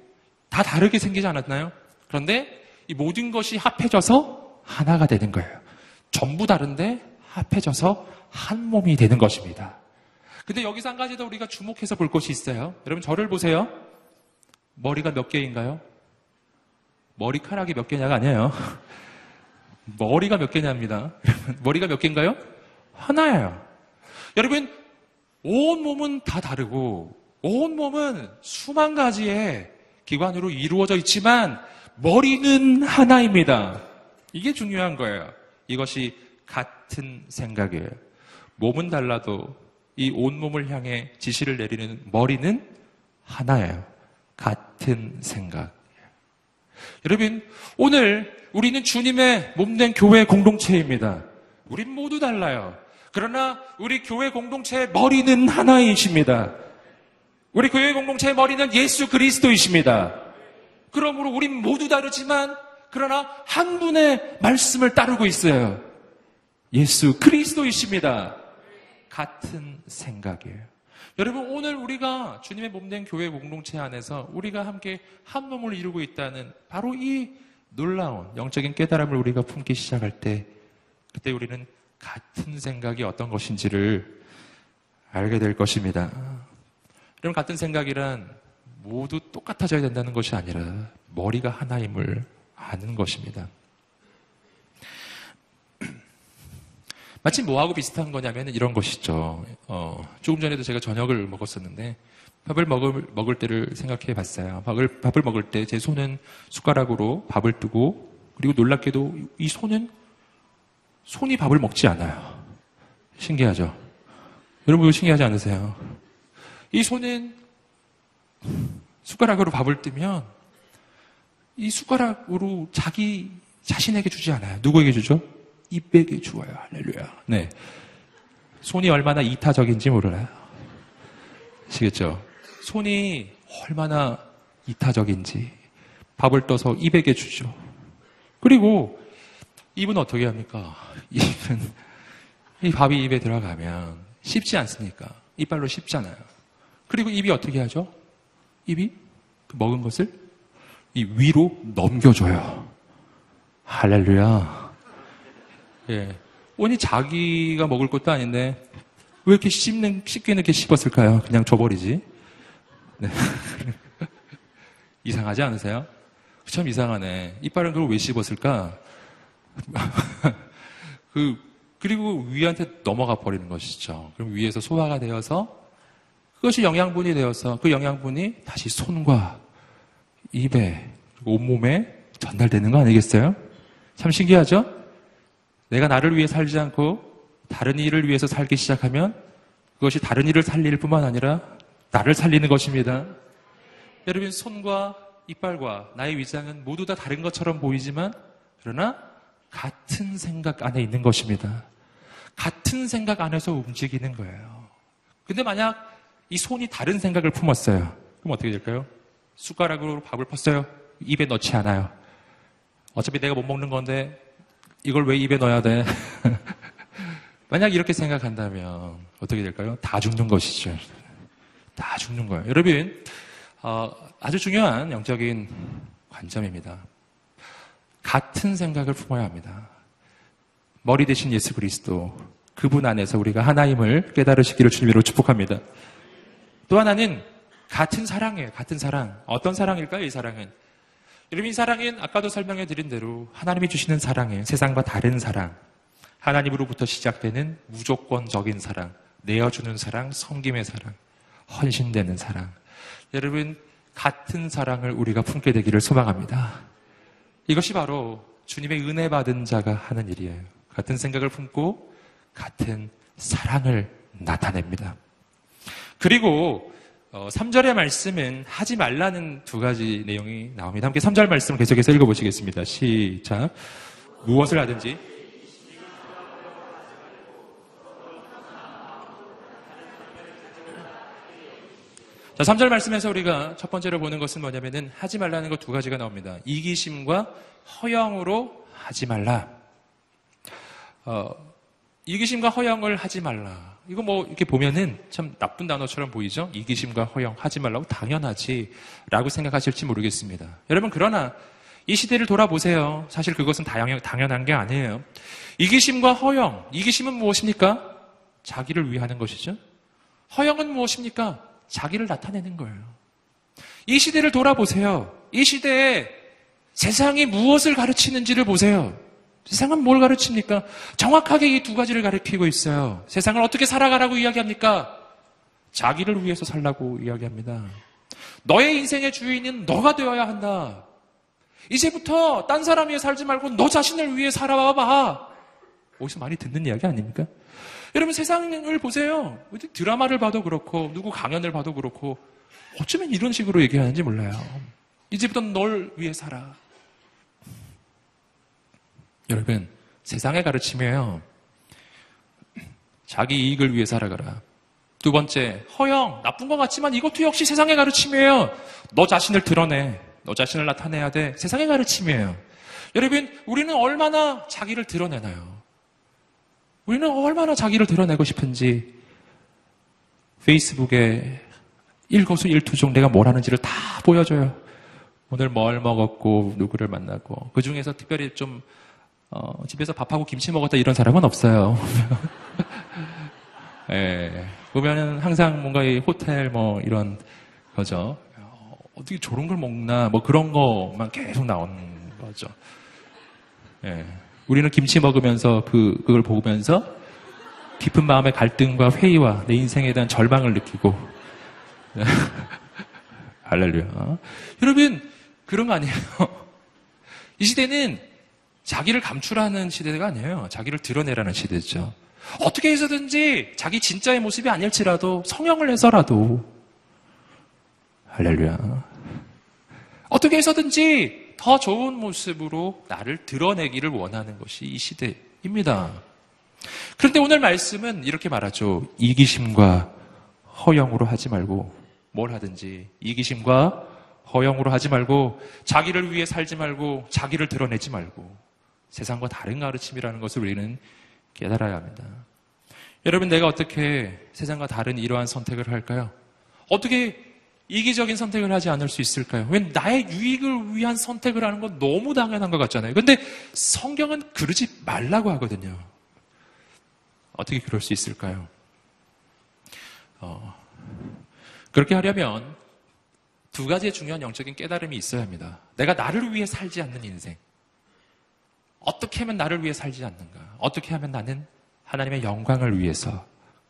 Speaker 2: 다 다르게 생기지 않았나요? 그런데 이 모든 것이 합해져서 하나가 되는 거예요. 전부 다른데 합해져서 한 몸이 되는 것입니다. 근데 여기서 한 가지 더 우리가 주목해서 볼 것이 있어요. 여러분 저를 보세요. 머리가 몇 개인가요? 머리카락이 몇 개냐가 아니에요. (laughs) 머리가 몇 개냐입니다. (laughs) 머리가 몇 개인가요? 하나예요. 여러분 온 몸은 다 다르고 온 몸은 수만 가지의 기관으로 이루어져 있지만 머리는 하나입니다. 이게 중요한 거예요. 이것이 같은 생각이에요. 몸은 달라도 이 온몸을 향해 지시를 내리는 머리는 하나예요. 같은 생각. 여러분, 오늘 우리는 주님의 몸된 교회 공동체입니다. 우린 모두 달라요. 그러나 우리 교회 공동체의 머리는 하나이십니다. 우리 교회 공동체의 머리는 예수 그리스도이십니다. 그러므로 우린 모두 다르지만 그러나 한 분의 말씀을 따르고 있어요. 예수 그리스도이십니다. 같은 생각이에요. 여러분 오늘 우리가 주님의 몸된 교회 공동체 안에서 우리가 함께 한 몸을 이루고 있다는 바로 이 놀라운 영적인 깨달음을 우리가 품기 시작할 때 그때 우리는 같은 생각이 어떤 것인지를 알게 될 것입니다. 여러분 같은 생각이란 모두 똑같아져야 된다는 것이 아니라 머리가 하나임을 아는 것입니다. 마치 뭐하고 비슷한 거냐면 이런 것이죠. 어, 조금 전에도 제가 저녁을 먹었었는데 밥을 먹을, 먹을 때를 생각해 봤어요. 밥을, 밥을 먹을 때 제 손은 숟가락으로 밥을 뜨고 그리고 놀랍게도 이 손은 손이 밥을 먹지 않아요. 신기하죠? 여러분 신기하지 않으세요? 이 손은 숟가락으로 밥을 뜨면 이 숟가락으로 자기 자신에게 주지 않아요. 누구에게 주죠? 입에게 주어요. 할렐루야. 네. 손이 얼마나 이타적인지 몰라요. 아시겠죠? 손이 얼마나 이타적인지 밥을 떠서 입에게 주죠. 그리고 입은 어떻게 합니까? 입은 이 밥이 입에 들어가면 씹지 않습니까? 이빨로 씹잖아요. 그리고 입이 어떻게 하죠? 입이 그 먹은 것을 이 위로 넘겨줘요. 할렐루야. 예. 오니 자기가 먹을 것도 아닌데 왜 이렇게 씹는 씹게 이렇게 씹었을까요? 그냥 줘버리지. 네. (laughs) 이상하지 않으세요? 참 이상하네. 이빨은 그걸 왜 씹었을까? (laughs) 그 그리고 위한테 넘어가 버리는 것이죠. 그럼 위에서 소화가 되어서 그것이 영양분이 되어서 그 영양분이 다시 손과 입에 온몸에 전달되는 거 아니겠어요? 참 신기하죠? 내가 나를 위해 살지 않고 다른 일을 위해서 살기 시작하면 그것이 다른 일을 살릴 뿐만 아니라 나를 살리는 것입니다. 여러분, 손과 이빨과 나의 위장은 모두 다 다른 것처럼 보이지만 그러나 같은 생각 안에 있는 것입니다. 같은 생각 안에서 움직이는 거예요. 근데 만약 이 손이 다른 생각을 품었어요. 그럼 어떻게 될까요? 숟가락으로 밥을 펐어요. 입에 넣지 않아요. 어차피 내가 못 먹는 건데 이걸 왜 입에 넣어야 돼? (laughs) 만약 이렇게 생각한다면 어떻게 될까요? 다 죽는 것이죠. 다 죽는 거예요. 여러분, 어, 아주 중요한 영적인 관점입니다. 같은 생각을 품어야 합니다. 머리 대신 예수 그리스도 그분 안에서 우리가 하나님을 깨달으시기를 주님으로 축복합니다. 또 하나는 같은 사랑이에요. 같은 사랑. 어떤 사랑일까요? 이 사랑은 여러분 이 사랑은 아까도 설명해 드린 대로 하나님이 주시는 사랑이에요. 세상과 다른 사랑. 하나님으로부터 시작되는 무조건적인 사랑. 내어주는 사랑, 섬김의 사랑, 헌신되는 사랑. 여러분 같은 사랑을 우리가 품게 되기를 소망합니다. 이것이 바로 주님의 은혜 받은 자가 하는 일이에요. 같은 생각을 품고 같은 사랑을 나타냅니다. 그리고 3절의 어, 말씀은 하지 말라는 두 가지 내용이 나옵니다. 함께 3절 말씀 계속해서 읽어보시겠습니다. 시작. 무엇을 하든지 자, 3절 말씀에서 우리가 첫 번째로 보는 것은 뭐냐면은 하지 말라는 것 두 가지가 나옵니다. 이기심과 허영으로 하지 말라. 어, 이기심과 허영을 하지 말라. 이거 뭐 이렇게 보면은 참 나쁜 단어처럼 보이죠? 이기심과 허영 하지 말라고 당연하지 라고 생각하실지 모르겠습니다. 여러분 그러나 이 시대를 돌아보세요. 사실 그것은 당연한 게 아니에요. 이기심과 허영, 이기심은 무엇입니까? 자기를 위하는 것이죠. 허영은 무엇입니까? 자기를 나타내는 거예요. 이 시대를 돌아보세요. 이 시대에 세상이 무엇을 가르치는지를 보세요. 세상은 뭘 가르칩니까? 정확하게 이 두 가지를 가르치고 있어요. 세상을 어떻게 살아가라고 이야기합니까? 자기를 위해서 살라고 이야기합니다. 너의 인생의 주인은 너가 되어야 한다. 이제부터 딴 사람 위해 살지 말고 너 자신을 위해 살아봐. 어디서 많이 듣는 이야기 아닙니까? 여러분 세상을 보세요. 드라마를 봐도 그렇고 누구 강연을 봐도 그렇고 어쩌면 이런 식으로 얘기하는지 몰라요. 이제부터 널 위해 살아. 여러분, 세상의 가르침이에요. 자기 이익을 위해 살아가라. 두 번째, 허영. 나쁜 것 같지만 이것도 역시 세상의 가르침이에요. 너 자신을 드러내. 너 자신을 나타내야 돼. 세상의 가르침이에요. 여러분, 우리는 얼마나 자기를 드러내나요? 우리는 얼마나 자기를 드러내고 싶은지 페이스북에 일거수 일투족 내가 뭘 하는지를 다 보여줘요. 오늘 뭘 먹었고 누구를 만나고 그 중에서 특별히 좀 어, 집에서 밥하고 김치 먹었다 이런 사람은 없어요. (laughs) 예, 보면은 항상 뭔가 이 호텔 뭐 이런 거죠. 어, 어떻게 저런 걸 먹나 뭐 그런 거만 계속 나오는 거죠. 예, 우리는 김치 먹으면서 그 그걸 보면서 깊은 마음의 갈등과 회의와 내 인생에 대한 절망을 느끼고 (laughs) 할렐루야. 여러분 그런 거 아니에요. (laughs) 이 시대는 자기를 감출하는 시대가 아니에요. 자기를 드러내라는 시대죠. 어떻게 해서든지 자기 진짜의 모습이 아닐지라도 성형을 해서라도 할렐루야. 어떻게 해서든지 더 좋은 모습으로 나를 드러내기를 원하는 것이 이 시대입니다. 그런데 오늘 말씀은 이렇게 말하죠. 이기심과 허영으로 하지 말고 뭘 하든지 이기심과 허영으로 하지 말고 자기를 위해 살지 말고 자기를 드러내지 말고 세상과 다른 가르침이라는 것을 우리는 깨달아야 합니다. 여러분 내가 어떻게 세상과 다른 이러한 선택을 할까요? 어떻게 이기적인 선택을 하지 않을 수 있을까요? 왜 나의 유익을 위한 선택을 하는 건 너무 당연한 것 같잖아요. 근데 성경은 그러지 말라고 하거든요. 어떻게 그럴 수 있을까요? 어, 그렇게 하려면 두 가지의 중요한 영적인 깨달음이 있어야 합니다. 내가 나를 위해 살지 않는 인생. 어떻게 하면 나를 위해 살지 않는가? 어떻게 하면 나는 하나님의 영광을 위해서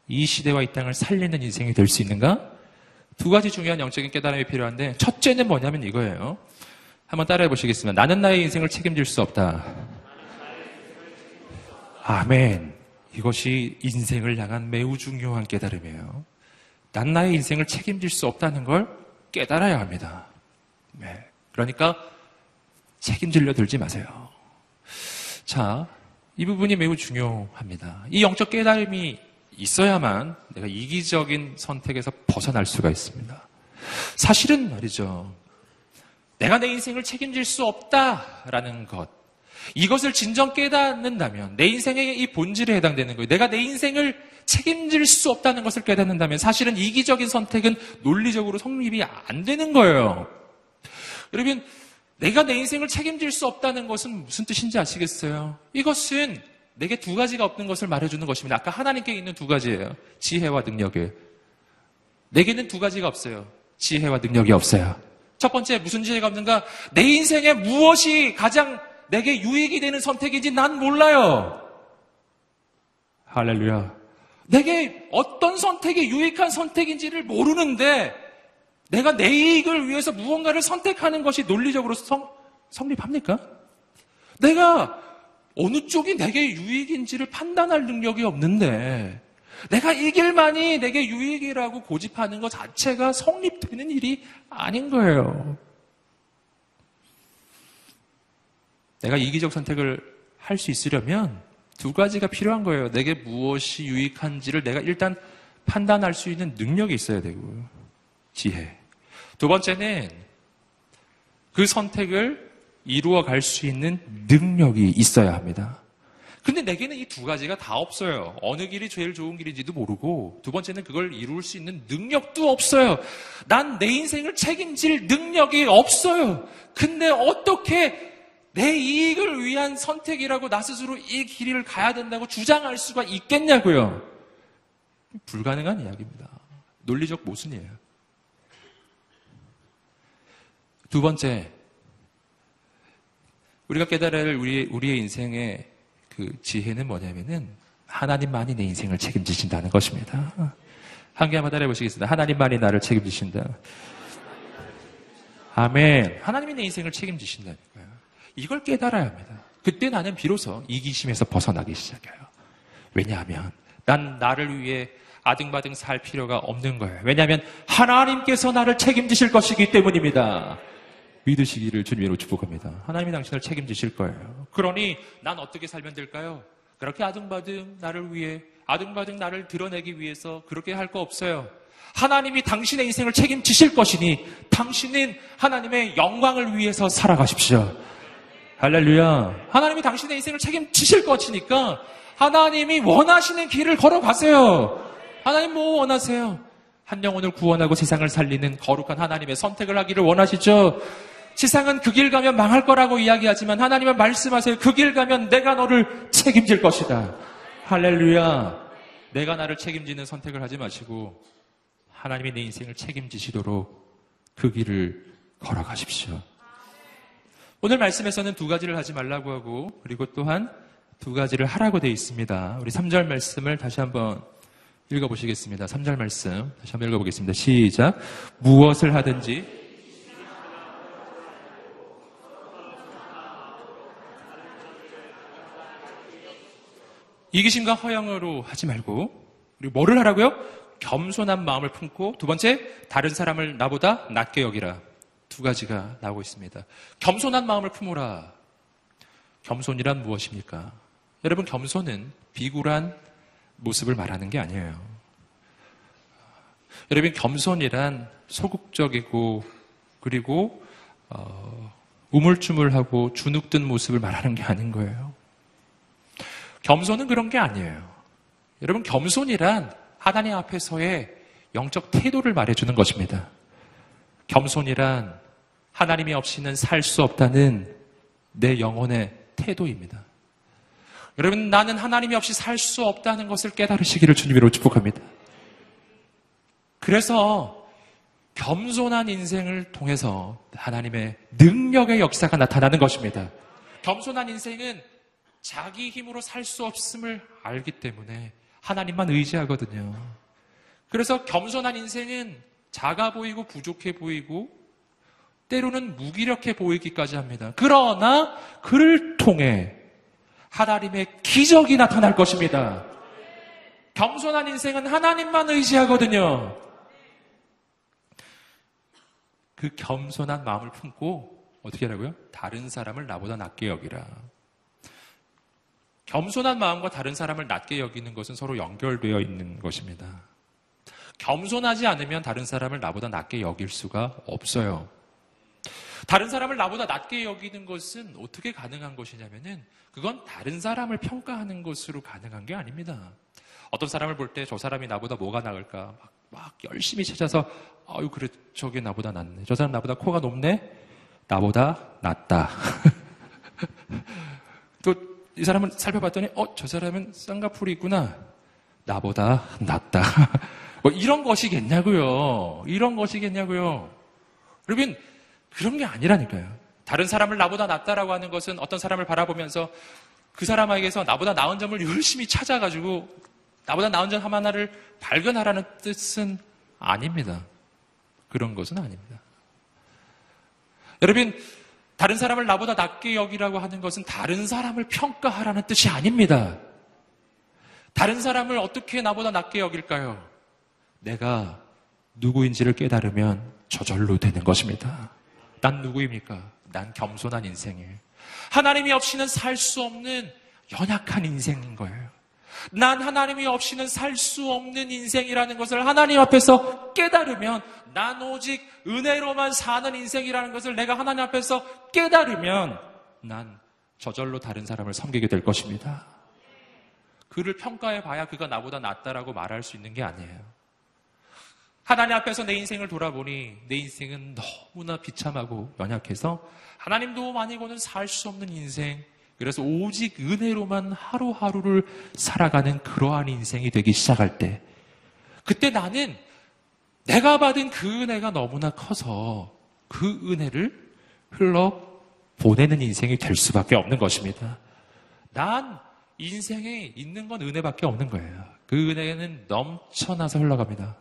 Speaker 2: 이 시대와 이 땅을 살리는 인생이 될 수 있는가? 두 가지 중요한 영적인 깨달음이 필요한데 첫째는 뭐냐면 이거예요. 한번 따라해 보시겠습니다. 나는 나의 인생을 책임질 수 없다. 아멘. 이것이 인생을 향한 매우 중요한 깨달음이에요. 난 나의 인생을 책임질 수 없다는 걸 깨달아야 합니다. 네. 그러니까 책임질려 들지 마세요. 자, 이 부분이 매우 중요합니다. 이 영적 깨달음이 있어야만 내가 이기적인 선택에서 벗어날 수가 있습니다. 사실은 말이죠. 내가 내 인생을 책임질 수 없다라는 것. 이것을 진정 깨닫는다면 내 인생의 이 본질에 해당되는 거예요. 내가 내 인생을 책임질 수 없다는 것을 깨닫는다면 사실은 이기적인 선택은 논리적으로 성립이 안 되는 거예요. 여러분, 내가 내 인생을 책임질 수 없다는 것은 무슨 뜻인지 아시겠어요? 이것은 내게 두 가지가 없는 것을 말해주는 것입니다. 아까 하나님께 있는 두 가지예요. 지혜와 능력이. 내게는 두 가지가 없어요. 지혜와 능력이 없어요. 첫 번째, 무슨 지혜가 없는가? 내 인생에 무엇이 가장 내게 유익이 되는 선택인지 난 몰라요. 할렐루야. 내게 어떤 선택이 유익한 선택인지를 모르는데 내가 내 이익을 위해서 무언가를 선택하는 것이 논리적으로 성, 성립합니까? 내가 어느 쪽이 내게 유익인지를 판단할 능력이 없는데 내가 이 길만이 내게 유익이라고 고집하는 것 자체가 성립되는 일이 아닌 거예요. 내가 이기적 선택을 할 수 있으려면 두 가지가 필요한 거예요. 내게 무엇이 유익한지를 내가 일단 판단할 수 있는 능력이 있어야 되고요. 지혜. 두 번째는 그 선택을 이루어 갈 수 있는 능력이 있어야 합니다. 근데 내게는 이 두 가지가 다 없어요. 어느 길이 제일 좋은 길인지도 모르고, 두 번째는 그걸 이룰 수 있는 능력도 없어요. 난 내 인생을 책임질 능력이 없어요. 근데 어떻게 내 이익을 위한 선택이라고 나 스스로 이 길을 가야 된다고 주장할 수가 있겠냐고요. 불가능한 이야기입니다. 논리적 모순이에요. 두 번째, 우리가 할 우리, 우리의 인생의 그 지혜는 뭐냐면은 하나님만이 내 인생을 책임지신다는 것입니다. 한 개 한번 따라해 보시겠습니다. 하나님만이 나를 책임지신다. 아멘. 하나님이 내 인생을 책임지신다니까요. 이걸 깨달아야 합니다. 그때 나는 비로소 이기심에서 벗어나기 시작해요. 왜냐하면 난 나를 위해 아등바등 살 필요가 없는 거예요. 왜냐하면 하나님께서 나를 책임지실 것이기 때문입니다. 믿으시기를 주님으로 축복합니다. 하나님이 당신을 책임지실 거예요. 그러니 난 어떻게 살면 될까요? 그렇게 아등바등 나를 위해 아등바등 나를 드러내기 위해서 그렇게 할 거 없어요. 하나님이 당신의 인생을 책임지실 것이니 당신은 하나님의 영광을 위해서 살아가십시오. 할렐루야. 하나님이 당신의 인생을 책임지실 것이니까 하나님이 원하시는 길을 걸어가세요. 하나님 뭐 원하세요? 한 영혼을 구원하고 세상을 살리는 거룩한 하나님의 선택을 하기를 원하시죠? 세상은 그 길 가면 망할 거라고 이야기하지만 하나님은 말씀하세요. 그 길 가면 내가 너를 책임질 것이다. 할렐루야. 내가 나를 책임지는 선택을 하지 마시고 하나님이 내 인생을 책임지시도록 그 길을 걸어가십시오. 오늘 말씀에서는 두 가지를 하지 말라고 하고 그리고 또한 두 가지를 하라고 되어 있습니다. 우리 3절 말씀을 다시 한번 읽어보시겠습니다. 3절 말씀 다시 한번 읽어보겠습니다. 시작. 무엇을 하든지 이기심과 허영으로 하지 말고 그리고 뭐를 하라고요? 겸손한 마음을 품고 두 번째 다른 사람을 나보다 낮게 여기라 두 가지가 나오고 있습니다. 겸손한 마음을 품으라. 겸손이란 무엇입니까? 여러분 겸손은 비굴한 모습을 말하는 게 아니에요. 여러분 겸손이란 소극적이고 그리고 어, 우물쭈물하고 주눅든 모습을 말하는 게 아닌 거예요. 겸손은 그런 게 아니에요. 여러분 겸손이란 하나님 앞에서의 영적 태도를 말해주는 것입니다. 겸손이란 하나님이 없이는 살 수 없다는 내 영혼의 태도입니다. 여러분, 나는 하나님이 없이 살 수 없다는 것을 깨달으시기를 주님으로 축복합니다. 그래서 겸손한 인생을 통해서 하나님의 능력의 역사가 나타나는 것입니다. 겸손한 인생은 자기 힘으로 살 수 없음을 알기 때문에 하나님만 의지하거든요. 그래서 겸손한 인생은 작아 보이고 부족해 보이고 때로는 무기력해 보이기까지 합니다. 그러나 그를 통해 하나님의 기적이 나타날 것입니다. 겸손한 인생은 하나님만 의지하거든요. 그 겸손한 마음을 품고 어떻게 하라고요? 다른 사람을 나보다 낮게 여기라. 겸손한 마음과 다른 사람을 낮게 여기는 것은 서로 연결되어 있는 것입니다. 겸손하지 않으면 다른 사람을 나보다 낮게 여길 수가 없어요. 다른 사람을 나보다 낮게 여기는 것은 어떻게 가능한 것이냐면은 그건 다른 사람을 평가하는 것으로 가능한 게 아닙니다. 어떤 사람을 볼 때 저 사람이 나보다 뭐가 나을까 막, 막 열심히 찾아서 아유 그래 저게 나보다 낫네. 저 사람 나보다 코가 높네. 나보다 낫다. (laughs) 또 이 사람을 살펴봤더니 어 저 사람은 쌍꺼풀이 있구나. 나보다 낫다. (laughs) 뭐 이런 것이겠냐고요. 이런 것이겠냐고요. 여러분 그런 게 아니라니까요. 다른 사람을 나보다 낫다라고 하는 것은 어떤 사람을 바라보면서 그 사람에게서 나보다 나은 점을 열심히 찾아가지고 나보다 나은 점 하나를 발견하라는 뜻은 아닙니다. 그런 것은 아닙니다. 여러분, 다른 사람을 나보다 낫게 여기라고 하는 것은 다른 사람을 평가하라는 뜻이 아닙니다. 다른 사람을 어떻게 나보다 낫게 여길까요? 내가 누구인지를 깨달으면 저절로 되는 것입니다. 난 누구입니까? 난 겸손한 인생이에요. 하나님이 없이는 살 수 없는 연약한 인생인 거예요. 난 하나님이 없이는 살 수 없는 인생이라는 것을 하나님 앞에서 깨달으면 난 오직 은혜로만 사는 인생이라는 것을 내가 하나님 앞에서 깨달으면 난 저절로 다른 사람을 섬기게 될 것입니다. 그를 평가해 봐야 그가 나보다 낫다라고 말할 수 있는 게 아니에요. 하나님 앞에서 내 인생을 돌아보니 내 인생은 너무나 비참하고 연약해서 하나님 도움 아니고는 살 수 없는 인생. 그래서 오직 은혜로만 하루하루를 살아가는 그러한 인생이 되기 시작할 때, 그때 나는 내가 받은 그 은혜가 너무나 커서 그 은혜를 흘러 보내는 인생이 될 수밖에 없는 것입니다. 난 인생에 있는 건 은혜밖에 없는 거예요. 그 은혜는 넘쳐나서 흘러갑니다.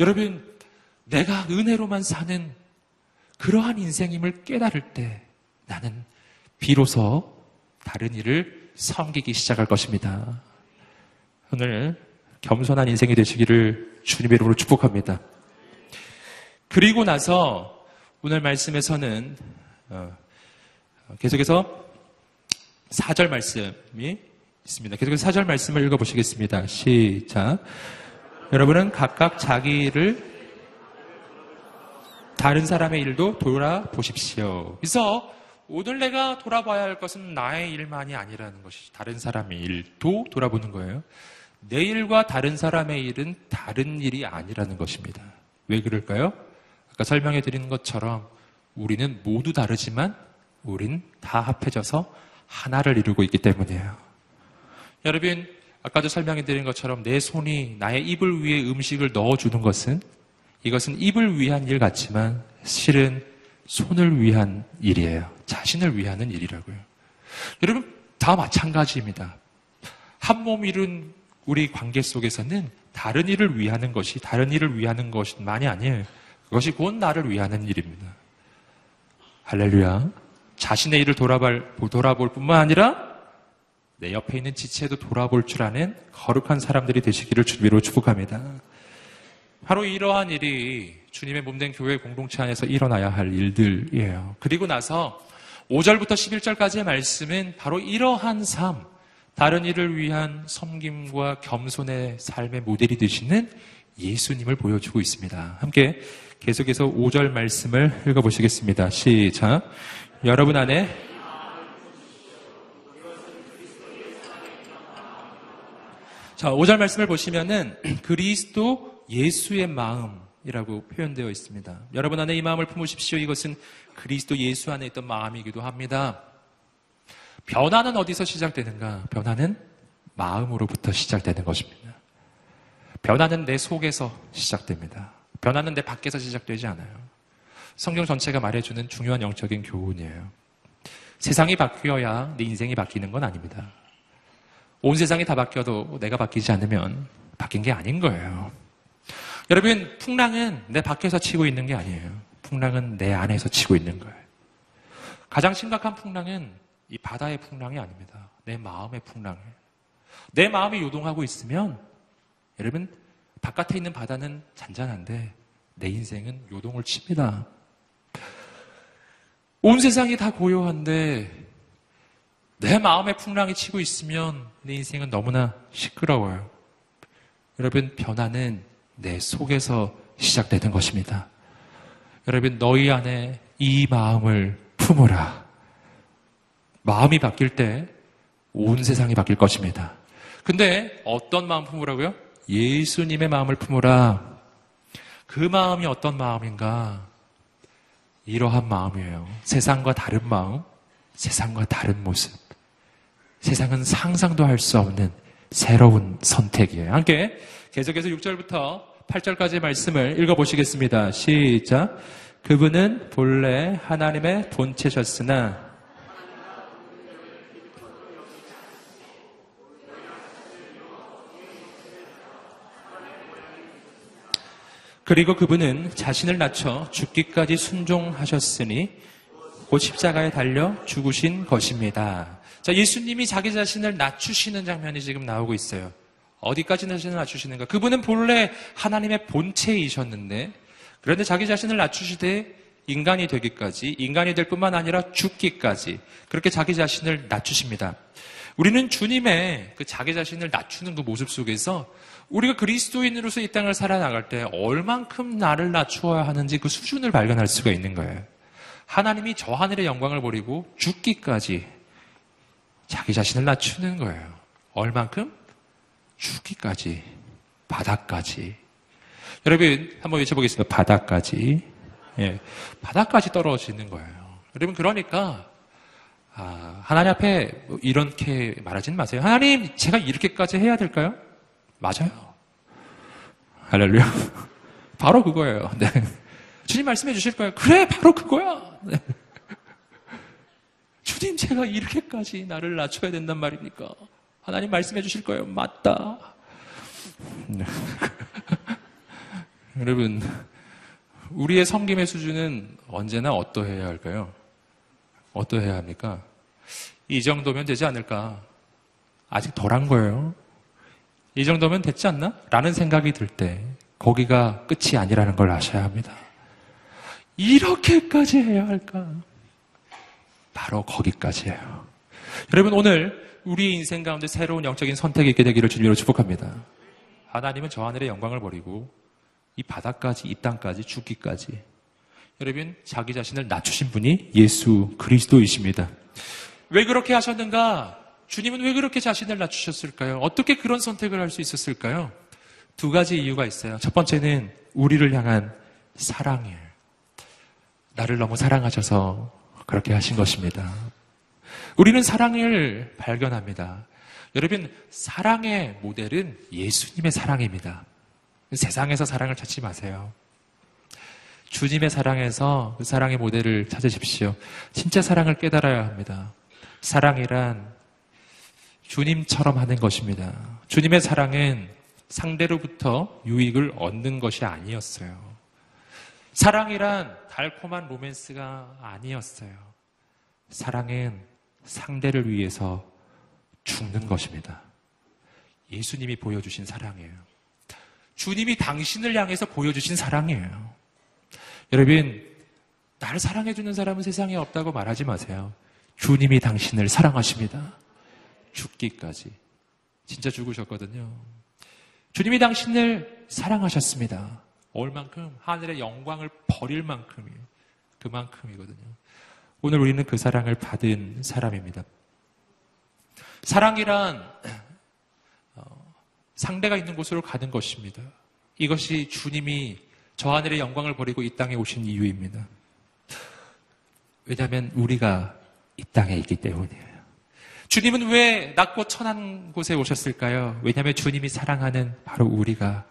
Speaker 2: 여러분, 내가 은혜로만 사는 그러한 인생임을 깨달을 때 나는 비로소 다른 일을 섬기기 시작할 것입니다. 오늘 겸손한 인생이 되시기를 주님의 이름으로 축복합니다. 그리고 나서 오늘 말씀에서는 어, 계속해서 4절 말씀이 있습니다. 계속해서 4절 말씀을 읽어보시겠습니다. 시작. 여러분은 각각 자기를 다른 사람의 일도 돌아보십시오. 그래서 오늘 내가 돌아봐야 할 것은 나의 일만이 아니라는 것이 다른 사람의 일도 돌아보는 거예요. 내 일과 다른 사람의 일은 다른 일이 아니라는 것입니다. 왜 그럴까요? 아까 설명해 드린 것처럼 우리는 모두 다르지만 우린 다 합해져서 하나를 이루고 있기 때문이에요. 여러분, 아까도 설명해 드린 것처럼 내 손이 나의 입을 위해 음식을 넣어주는 것은 이것은 입을 위한 일 같지만 실은 손을 위한 일이에요. 자신을 위하는 일이라고요. 여러분, 다 마찬가지입니다. 한 몸 이룬 우리 관계 속에서는 다른 일을 위하는 것이 다른 일을 위하는 것만이 아니에요. 그것이 곧 나를 위하는 일입니다. 할렐루야. 자신의 일을 돌아볼, 돌아볼 뿐만 아니라 내 옆에 있는 지체도 돌아볼 줄 아는 거룩한 사람들이 되시기를 주비로 축복합니다. 바로 이러한 일이 주님의 몸된 교회 공동체 안에서 일어나야 할 일들이에요. 그리고 나서 5절부터 11절까지의 말씀은 바로 이러한 삶, 다른 일을 위한 섬김과 겸손의 삶의 모델이 되시는 예수님을 보여주고 있습니다. 함께 계속해서 5절 말씀을 읽어보시겠습니다. 시작. 여러분 안에 자, 5절 말씀을 보시면은 그리스도 예수의 마음 이라고 표현되어 있습니다. 여러분 안에 이 마음을 품으십시오. 이것은 그리스도 예수 안에 있던 마음이기도 합니다. 변화는 어디서 시작되는가? 변화는 마음으로부터 시작되는 것입니다. 변화는 내 속에서 시작됩니다. 변화는 내 밖에서 시작되지 않아요. 성경 전체가 말해주는 중요한 영적인 교훈이에요. 세상이 바뀌어야 내 인생이 바뀌는 건 아닙니다. 온 세상이 다 바뀌어도 내가 바뀌지 않으면 바뀐 게 아닌 거예요. 여러분, 풍랑은 내 밖에서 치고 있는 게 아니에요. 풍랑은 내 안에서 치고 있는 거예요. 가장 심각한 풍랑은 이 바다의 풍랑이 아닙니다. 내 마음의 풍랑이에요. 내 마음이 요동하고 있으면 여러분 바깥에 있는 바다는 잔잔한데 내 인생은 요동을 칩니다. 온 세상이 다 고요한데 내 마음의 풍랑이 치고 있으면 내 인생은 너무나 시끄러워요. 여러분 변화는 내 속에서 시작되는 것입니다. 여러분 너희 안에 이 마음을 품으라. 마음이 바뀔 때 온 세상이 바뀔 것입니다. 근데 어떤 마음 품으라고요? 예수님의 마음을 품으라. 그 마음이 어떤 마음인가? 이러한 마음이에요. 세상과 다른 마음, 세상과 다른 모습. 세상은 상상도 할 수 없는 새로운 선택이에요. 함께 계속해서 6절부터 8절까지의 말씀을 읽어보시겠습니다. 시작. 그분은 본래 하나님의 본체셨으나 그리고 그분은 자신을 낮춰 죽기까지 순종하셨으니 곧 십자가에 달려 죽으신 것입니다. 자, 예수님이 자기 자신을 낮추시는 장면이 지금 나오고 있어요. 어디까지 자신을 낮추시는가? 그분은 본래 하나님의 본체이셨는데, 그런데 자기 자신을 낮추시되 인간이 되기까지, 인간이 될 뿐만 아니라 죽기까지, 그렇게 자기 자신을 낮추십니다. 우리는 주님의 그 자기 자신을 낮추는 그 모습 속에서 우리가 그리스도인으로서 이 땅을 살아나갈 때 얼만큼 나를 낮추어야 하는지 그 수준을 발견할 수가 있는 거예요. 하나님이 저 하늘의 영광을 버리고 죽기까지 자기 자신을 낮추는 거예요. 얼만큼? 죽기까지. 바닥까지. 여러분, 한번 외쳐보겠습니다. 바닥까지. 예. 바닥까지 떨어지는 거예요. 여러분, 그러니까, 아, 하나님 앞에 뭐 이렇게 말하지는 마세요. 하나님, 제가 이렇게까지 해야 될까요? 맞아요. 할렐루야. (laughs) 바로 그거예요. 네. 주님 말씀해 주실 거예요. 그래, 바로 그거야. 네. 주님, 제가 이렇게까지 나를 낮춰야 된단 말입니까? 하나님 말씀해 주실 거예요. 맞다. 네. (laughs) 여러분, 우리의 섬김의 수준은 언제나 어떠해야 할까요? 어떠해야 합니까? 이 정도면 되지 않을까? 아직 덜한 거예요. 이 정도면 됐지 않나? 라는 생각이 들 때, 거기가 끝이 아니라는 걸 아셔야 합니다. 이렇게까지 해야 할까? 바로 거기까지예요. 여러분 오늘 우리 인생 가운데 새로운 영적인 선택이 있게 되기를 주님으로 축복합니다. 하나님은 저 하늘의 영광을 버리고 이 바다까지 이 땅까지 죽기까지 여러분 자기 자신을 낮추신 분이 예수 그리스도이십니다. 왜 그렇게 하셨는가? 주님은 왜 그렇게 자신을 낮추셨을까요? 어떻게 그런 선택을 할 수 있었을까요? 두 가지 이유가 있어요. 첫 번째는 우리를 향한 사랑이에요. 나를 너무 사랑하셔서 그렇게 하신 것입니다. 우리는 사랑을 발견합니다. 여러분, 사랑의 모델은 예수님의 사랑입니다. 세상에서 사랑을 찾지 마세요. 주님의 사랑에서 그 사랑의 모델을 찾으십시오. 진짜 사랑을 깨달아야 합니다. 사랑이란 주님처럼 하는 것입니다. 주님의 사랑은 상대로부터 유익을 얻는 것이 아니었어요. 사랑이란 달콤한 로맨스가 아니었어요. 사랑은 상대를 위해서 죽는 것입니다. 예수님이 보여주신 사랑이에요. 주님이 당신을 향해서 보여주신 사랑이에요. 여러분, 나를 사랑해주는 사람은 세상에 없다고 말하지 마세요. 주님이 당신을 사랑하십니다. 죽기까지. 진짜 죽으셨거든요. 주님이 당신을 사랑하셨습니다. 얼만큼? 하늘의 영광을 버릴 만큼이에요. 그만큼이거든요. 오늘 우리는 그 사랑을 받은 사람입니다. 사랑이란 어, 상대가 있는 곳으로 가는 것입니다. 이것이 주님이 저 하늘의 영광을 버리고 이 땅에 오신 이유입니다. 왜냐하면 우리가 이 땅에 있기 때문이에요. 주님은 왜 낮고 천한 곳에 오셨을까요? 왜냐하면 주님이 사랑하는 바로 우리가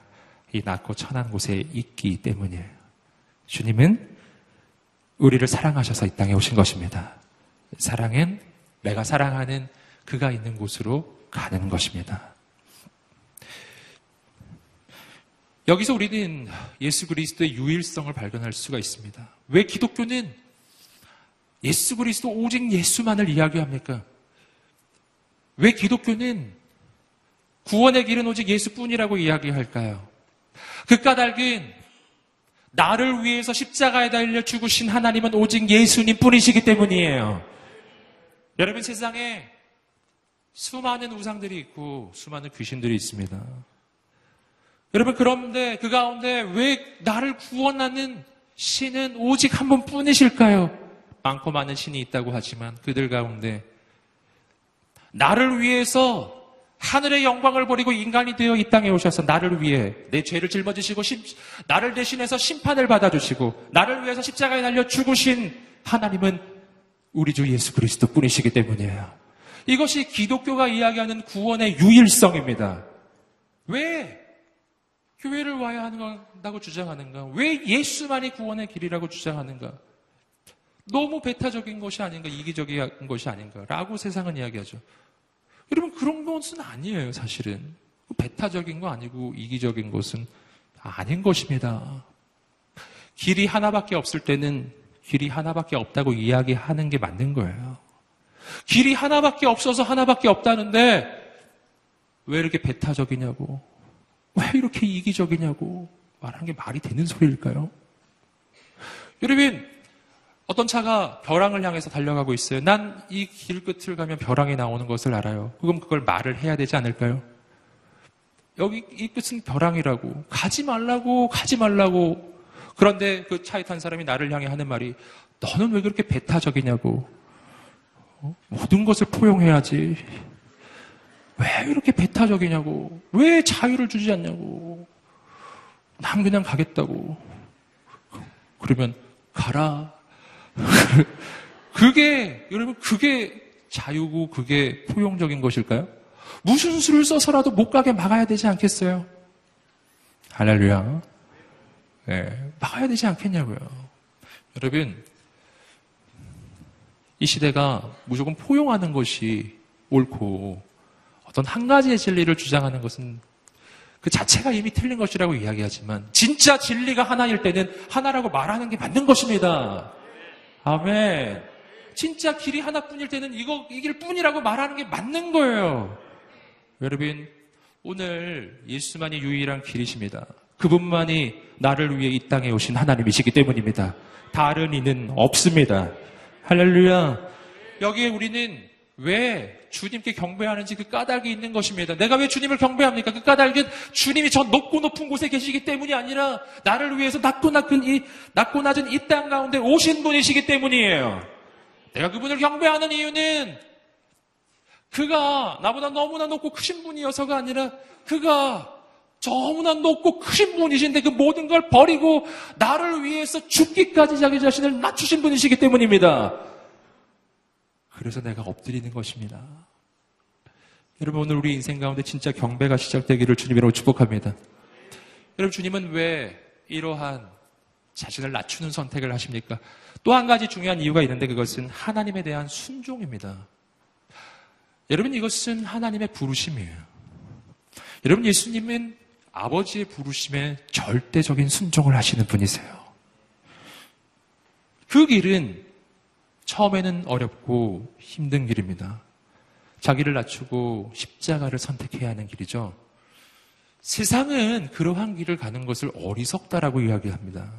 Speaker 2: 이 낮고 천한 곳에 있기 때문이에요. 주님은 우리를 사랑하셔서 이 땅에 오신 것입니다. 사랑은 내가 사랑하는 그가 있는 곳으로 가는 것입니다. 여기서 우리는 예수 그리스도의 유일성을 발견할 수가 있습니다. 왜 기독교는 예수 그리스도 오직 예수만을 이야기합니까? 왜 기독교는 구원의 길은 오직 예수뿐이라고 이야기할까요? 그 까닭은 나를 위해서 십자가에 달려 죽으신 하나님은 오직 예수님 뿐이시기 때문이에요. 여러분 세상에 수많은 우상들이 있고 수많은 귀신들이 있습니다. 여러분 그런데 그 가운데 왜 나를 구원하는 신은 오직 한 분뿐이실까요? 많고 많은 신이 있다고 하지만 그들 가운데 나를 위해서 하늘의 영광을 버리고 인간이 되어 이 땅에 오셔서 나를 위해 내 죄를 짊어지시고 나를 대신해서 심판을 받아주시고 나를 위해서 십자가에 달려 죽으신 하나님은 우리 주 예수 그리스도 뿐이시기 때문이에요. 이것이 기독교가 이야기하는 구원의 유일성입니다. 왜 교회를 와야 한다고 주장하는가? 왜 예수만이 구원의 길이라고 주장하는가? 너무 배타적인 것이 아닌가, 이기적인 것이 아닌가, 라고 세상은 이야기하죠. 여러분, 그런 것은 아니에요, 사실은. 배타적인 거 아니고, 이기적인 것은 아닌 것입니다. 길이 하나밖에 없을 때는 길이 하나밖에 없다고 이야기하는 게 맞는 거예요. 길이 하나밖에 없어서 하나밖에 없다는데, 왜 이렇게 배타적이냐고, 왜 이렇게 이기적이냐고 말하는 게 말이 되는 소리일까요? 여러분, 어떤 차가 벼랑을 향해서 달려가고 있어요. 난 이 길 끝을 가면 벼랑이 나오는 것을 알아요. 그럼 그걸 말을 해야 되지 않을까요? 여기 이 끝은 벼랑이라고 가지 말라고 가지 말라고 그런데 그 차에 탄 사람이 나를 향해 하는 말이 너는 왜 그렇게 배타적이냐고 어? 모든 것을 포용해야지 왜 이렇게 배타적이냐고 왜 자유를 주지 않냐고 난 그냥 가겠다고 그러면 가라 (laughs) 그게, 여러분, 그게 자유고 그게 포용적인 것일까요? 무슨 수를 써서라도 못 가게 막아야 되지 않겠어요? 할렐루야. 네, 막아야 되지 않겠냐고요. 여러분, 이 시대가 무조건 포용하는 것이 옳고 어떤 한 가지의 진리를 주장하는 것은 그 자체가 이미 틀린 것이라고 이야기하지만 진짜 진리가 하나일 때는 하나라고 말하는 게 맞는 것입니다. 아멘. 진짜 길이 하나뿐일 때는 이거 이 길 뿐이라고 말하는 게 맞는 거예요. 여러분 오늘 예수만이 유일한 길이십니다. 그분만이 나를 위해 이 땅에 오신 하나님이시기 때문입니다. 다른 이는 없습니다. 할렐루야. 여기에 우리는 왜 주님께 경배하는지 그 까닭이 있는 것입니다. 내가 왜 주님을 경배합니까? 그 까닭은 주님이 저 높고 높은 곳에 계시기 때문이 아니라 나를 위해서 낮고 낮은 이, 낮고 낮은 이 땅 가운데 오신 분이시기 때문이에요. 내가 그분을 경배하는 이유는 그가 나보다 너무나 높고 크신 분이어서가 아니라 그가 너무나 높고 크신 분이신데 그 모든 걸 버리고 나를 위해서 죽기까지 자기 자신을 낮추신 분이시기 때문입니다. 그래서 내가 엎드리는 것입니다. 여러분 오늘 우리 인생 가운데 진짜 경배가 시작되기를 주님으로 축복합니다. 여러분 주님은 왜 이러한 자신을 낮추는 선택을 하십니까? 또 한 가지 중요한 이유가 있는데 그것은 하나님에 대한 순종입니다. 여러분 이것은 하나님의 부르심이에요. 여러분 예수님은 아버지의 부르심에 절대적인 순종을 하시는 분이세요. 그 길은 처음에는 어렵고 힘든 길입니다. 자기를 낮추고 십자가를 선택해야 하는 길이죠. 세상은 그러한 길을 가는 것을 어리석다라고 이야기합니다.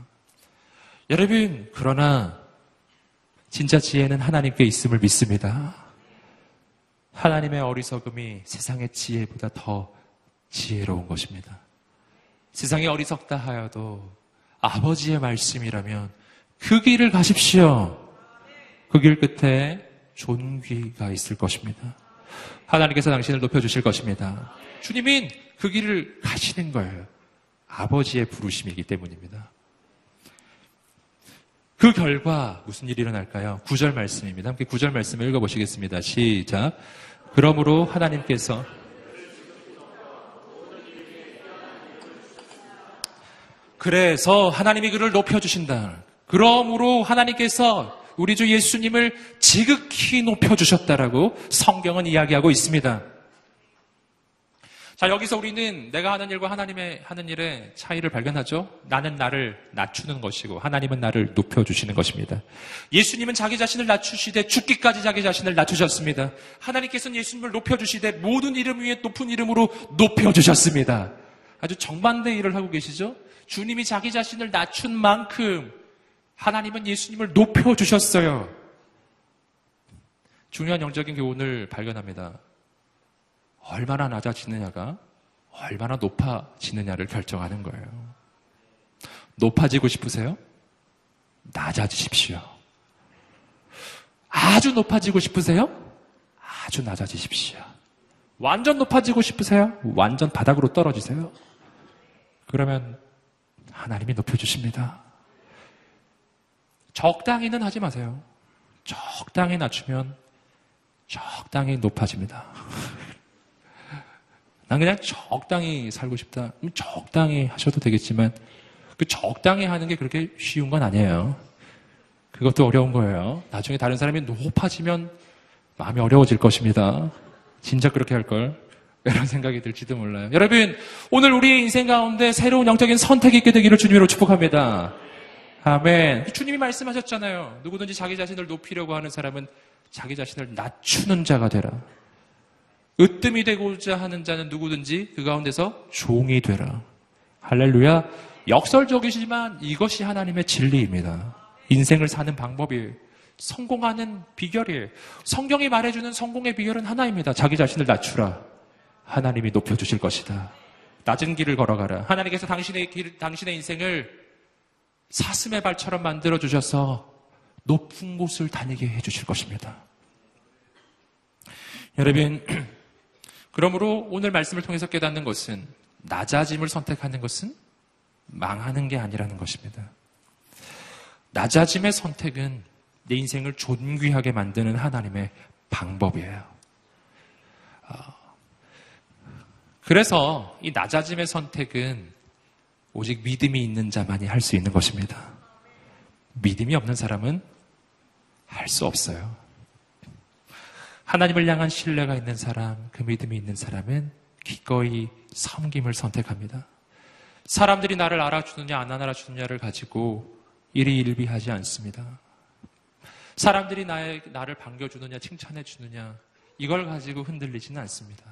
Speaker 2: 여러분, 그러나 진짜 지혜는 하나님께 있음을 믿습니다. 하나님의 어리석음이 세상의 지혜보다 더 지혜로운 것입니다. 세상이 어리석다 하여도 아버지의 말씀이라면 그 길을 가십시오. 그 길 끝에 존귀가 있을 것입니다. 하나님께서 당신을 높여주실 것입니다. 주님은 그 길을 가시는 거예요. 아버지의 부르심이기 때문입니다. 그 결과 무슨 일이 일어날까요? 구절 말씀입니다. 함께 구절 말씀을 읽어보시겠습니다. 시작. 그러므로 하나님께서 그래서 하나님이 그를 높여주신다. 그러므로 하나님께서 우리 주 예수님을 지극히 높여주셨다라고 성경은 이야기하고 있습니다. 자, 여기서 우리는 내가 하는 일과 하나님의 하는 일의 차이를 발견하죠. 나는 나를 낮추는 것이고 하나님은 나를 높여 주시는 것입니다. 예수님은 자기 자신을 낮추시되 죽기까지 자기 자신을 낮추셨습니다. 하나님께서는 예수님을 높여 주시되 모든 이름 위에 높은 이름으로 높여 주셨습니다. 아주 정반대 일을 하고 계시죠. 주님이 자기 자신을 낮춘 만큼 하나님은 예수님을 높여주셨어요. 중요한 영적인 교훈을 발견합니다. 얼마나 낮아지느냐가 얼마나 높아지느냐를 결정하는 거예요. 높아지고 싶으세요? 낮아지십시오. 아주 높아지고 싶으세요? 아주 낮아지십시오. 완전 높아지고 싶으세요? 완전 바닥으로 떨어지세요. 그러면 하나님이 높여주십니다. 적당히는 하지 마세요. 적당히 낮추면 적당히 높아집니다. (laughs) 난 그냥 적당히 살고 싶다. 적당히 하셔도 되겠지만 그 적당히 하는 게 그렇게 쉬운 건 아니에요. 그것도 어려운 거예요. 나중에 다른 사람이 높아지면 마음이 어려워질 것입니다. 진짜 그렇게 할 걸. (laughs) 이런 생각이 들지도 몰라요. 여러분, 오늘 우리 인생 가운데 새로운 영적인 선택이 있게 되기를 주님으로 축복합니다. 아멘. 주님이 말씀하셨잖아요. 누구든지 자기 자신을 높이려고 하는 사람은 자기 자신을 낮추는 자가 되라. 으뜸이 되고자 하는 자는 누구든지 그 가운데서 종이 되라. 할렐루야. 역설적이지만 이것이 하나님의 진리입니다. 인생을 사는 방법이에요. 성공하는 비결이에요. 성경이 말해주는 성공의 비결은 하나입니다. 자기 자신을 낮추라. 하나님이 높여주실 것이다. 낮은 길을 걸어가라. 하나님께서 당신의 길, 당신의 인생을 사슴의 발처럼 만들어 주셔서 높은 곳을 다니게 해 주실 것입니다. 여러분, (clears throat) 그러므로 오늘 말씀을 통해서 깨닫는 것은 낮아짐을 선택하는 것은 망하는 게 아니라는 것입니다. 낮아짐의 선택은 내 인생을 존귀하게 만드는 하나님의 방법이에요. 어, 그래서 이 낮아짐의 선택은 오직 믿음이 있는 자만이 할 수 있는 것입니다. 믿음이 없는 사람은 할 수 없어요. 하나님을 향한 신뢰가 있는 사람, 그 믿음이 있는 사람은 기꺼이 섬김을 선택합니다. 사람들이 나를 알아주느냐, 안 알아주느냐를 가지고 일희일비하지 않습니다. 사람들이 나의, 나를 반겨주느냐, 칭찬해주느냐, 이걸 가지고 흔들리지는 않습니다.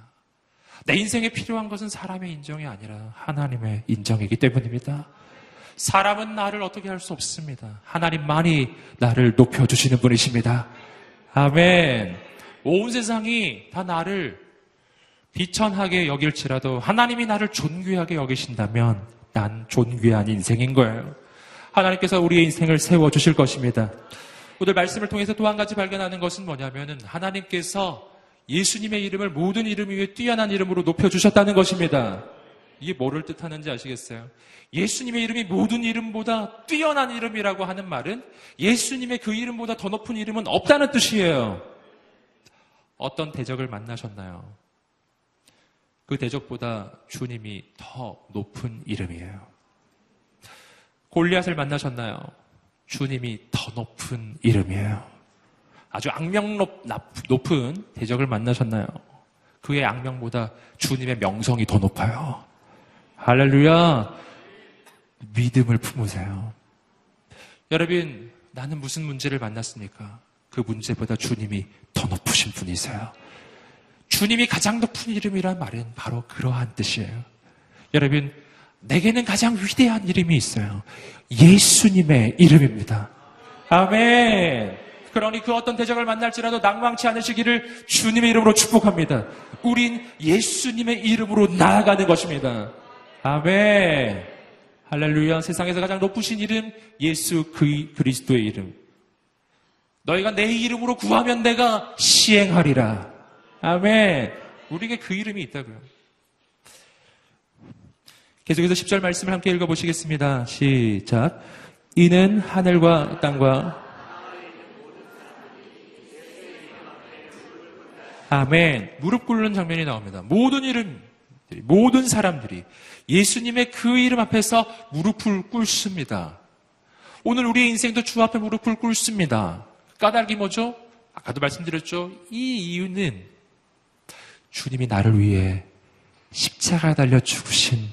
Speaker 2: 내 인생에 필요한 것은 사람의 인정이 아니라 하나님의 인정이기 때문입니다. 사람은 나를 어떻게 할 수 없습니다. 하나님만이 나를 높여주시는 분이십니다. 아멘. 온 세상이 다 나를 비천하게 여길지라도 하나님이 나를 존귀하게 여기신다면 난 존귀한 인생인 거예요. 하나님께서 우리의 인생을 세워주실 것입니다. 오늘 말씀을 통해서 또 한 가지 발견하는 것은 뭐냐면은 하나님께서 예수님의 이름을 모든 이름 위에 뛰어난 이름으로 높여주셨다는 것입니다. 이게 뭐를 뜻하는지 아시겠어요? 예수님의 이름이 모든 이름보다 뛰어난 이름이라고 하는 말은 예수님의 그 이름보다 더 높은 이름은 없다는 뜻이에요. 어떤 대적을 만나셨나요? 그 대적보다 주님이 더 높은 이름이에요. 골리앗을 만나셨나요? 주님이 더 높은 이름이에요. 아주 악명 높은 대적을 만나셨나요? 그의 악명보다 주님의 명성이 더 높아요. 할렐루야. 믿음을 품으세요. 여러분, 나는 무슨 문제를 만났습니까? 그 문제보다 주님이 더 높으신 분이세요. 주님이 가장 높은 이름이란 말은 바로 그러한 뜻이에요. 여러분, 내게는 가장 위대한 이름이 있어요. 예수님의 이름입니다. 아멘. 그러니 그 어떤 대적을 만날지라도 낭망치 않으시기를 주님의 이름으로 축복합니다. 우린 예수님의 이름으로 나아가는 것입니다. 아멘. 할렐루야. 세상에서 가장 높으신 이름, 예수 그리스도의 이름. 너희가 내 이름으로 구하면 내가 시행하리라. 아멘. 우리에게 그 이름이 있다고요. 계속해서 10절 말씀을 함께 읽어보시겠습니다. 시작. 이는 하늘과 땅과 아멘. 무릎 꿇는 장면이 나옵니다. 모든 이름, 모든 사람들이 예수님의 그 이름 앞에서 무릎을 꿇습니다. 오늘 우리의 인생도 주 앞에 무릎을 꿇습니다. 까닭이 뭐죠? 아까도 말씀드렸죠. 이 이유는 주님이 나를 위해 십자가 달려 죽으신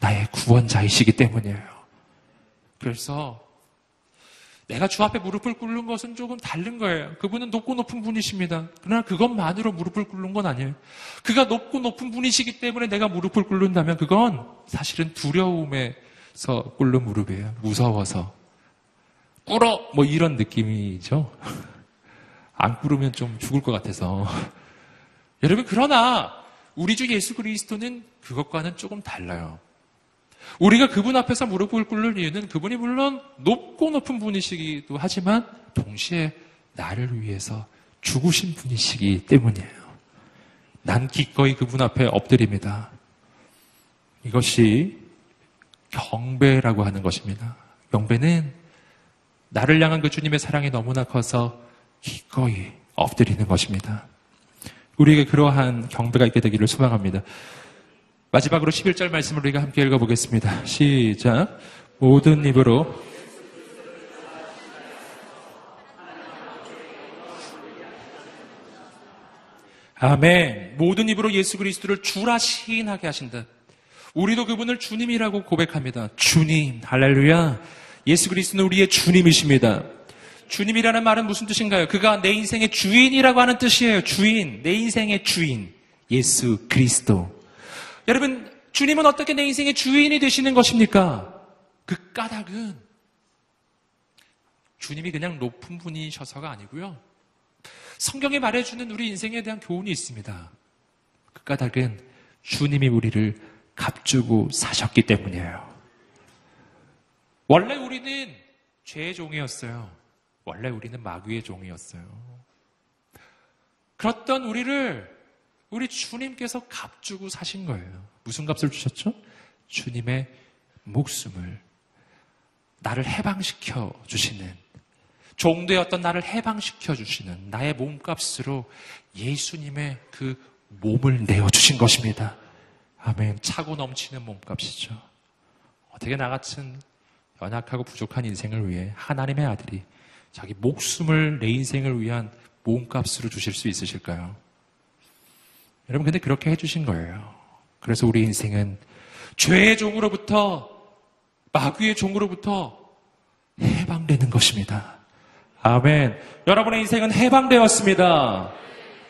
Speaker 2: 나의 구원자이시기 때문이에요. 그래서 내가 주 앞에 무릎을 꿇는 것은 조금 다른 거예요. 그분은 높고 높은 분이십니다. 그러나 그것만으로 무릎을 꿇는 건 아니에요. 그가 높고 높은 분이시기 때문에 내가 무릎을 꿇는다면 그건 사실은 두려움에서 꿇는 무릎이에요. 무서워서. 꿇어! 뭐 이런 느낌이죠. (laughs) 안 꿇으면 좀 죽을 것 같아서. (laughs) 여러분, 그러나 우리 주 예수 그리스도는 그것과는 조금 달라요. 우리가 그분 앞에서 무릎을 꿇는 이유는 그분이 물론 높고 높은 분이시기도 하지만 동시에 나를 위해서 죽으신 분이시기 때문이에요. 난 기꺼이 그분 앞에 엎드립니다. 이것이 경배라고 하는 것입니다. 경배는 나를 향한 그 주님의 사랑이 너무나 커서 기꺼이 엎드리는 것입니다. 우리에게 그러한 경배가 있게 되기를 소망합니다. 마지막으로 11절 말씀을 우리가 함께 읽어보겠습니다. 시작. 모든 입으로 아멘. 모든 입으로 예수 그리스도를 주라 시인하게 하신다. 우리도 그분을 주님이라고 고백합니다. 주님, 할렐루야. 예수 그리스도는 우리의 주님이십니다. 주님이라는 말은 무슨 뜻인가요? 그가 내 인생의 주인이라고 하는 뜻이에요. 주인, 내 인생의 주인. 예수 그리스도. 여러분, 주님은 어떻게 내 인생의 주인이 되시는 것입니까? 그 까닭은 주님이 그냥 높은 분이셔서가 아니고요. 성경에 말해주는 우리 인생에 대한 교훈이 있습니다. 그 까닭은 주님이 우리를 값주고 사셨기 때문이에요. 원래 우리는 죄의 종이었어요. 원래 우리는 마귀의 종이었어요. 그렇던 우리를 우리 주님께서 값 주고 사신 거예요. 무슨 값을 주셨죠? 주님의 목숨을 나를 해방시켜 주시는 종되었던 나를 해방시켜 주시는 나의 몸값으로 예수님의 그 몸을 내어 주신 것입니다. 아멘. 차고 넘치는 몸값이죠. 어떻게 나 같은 연약하고 부족한 인생을 위해 하나님의 아들이 자기 목숨을 내 인생을 위한 몸값으로 주실 수 있으실까요? 여러분, 근데 그렇게 해주신 거예요. 그래서 우리 인생은 죄의 종으로부터, 마귀의 종으로부터 해방되는 것입니다. 아멘. 여러분의 인생은 해방되었습니다.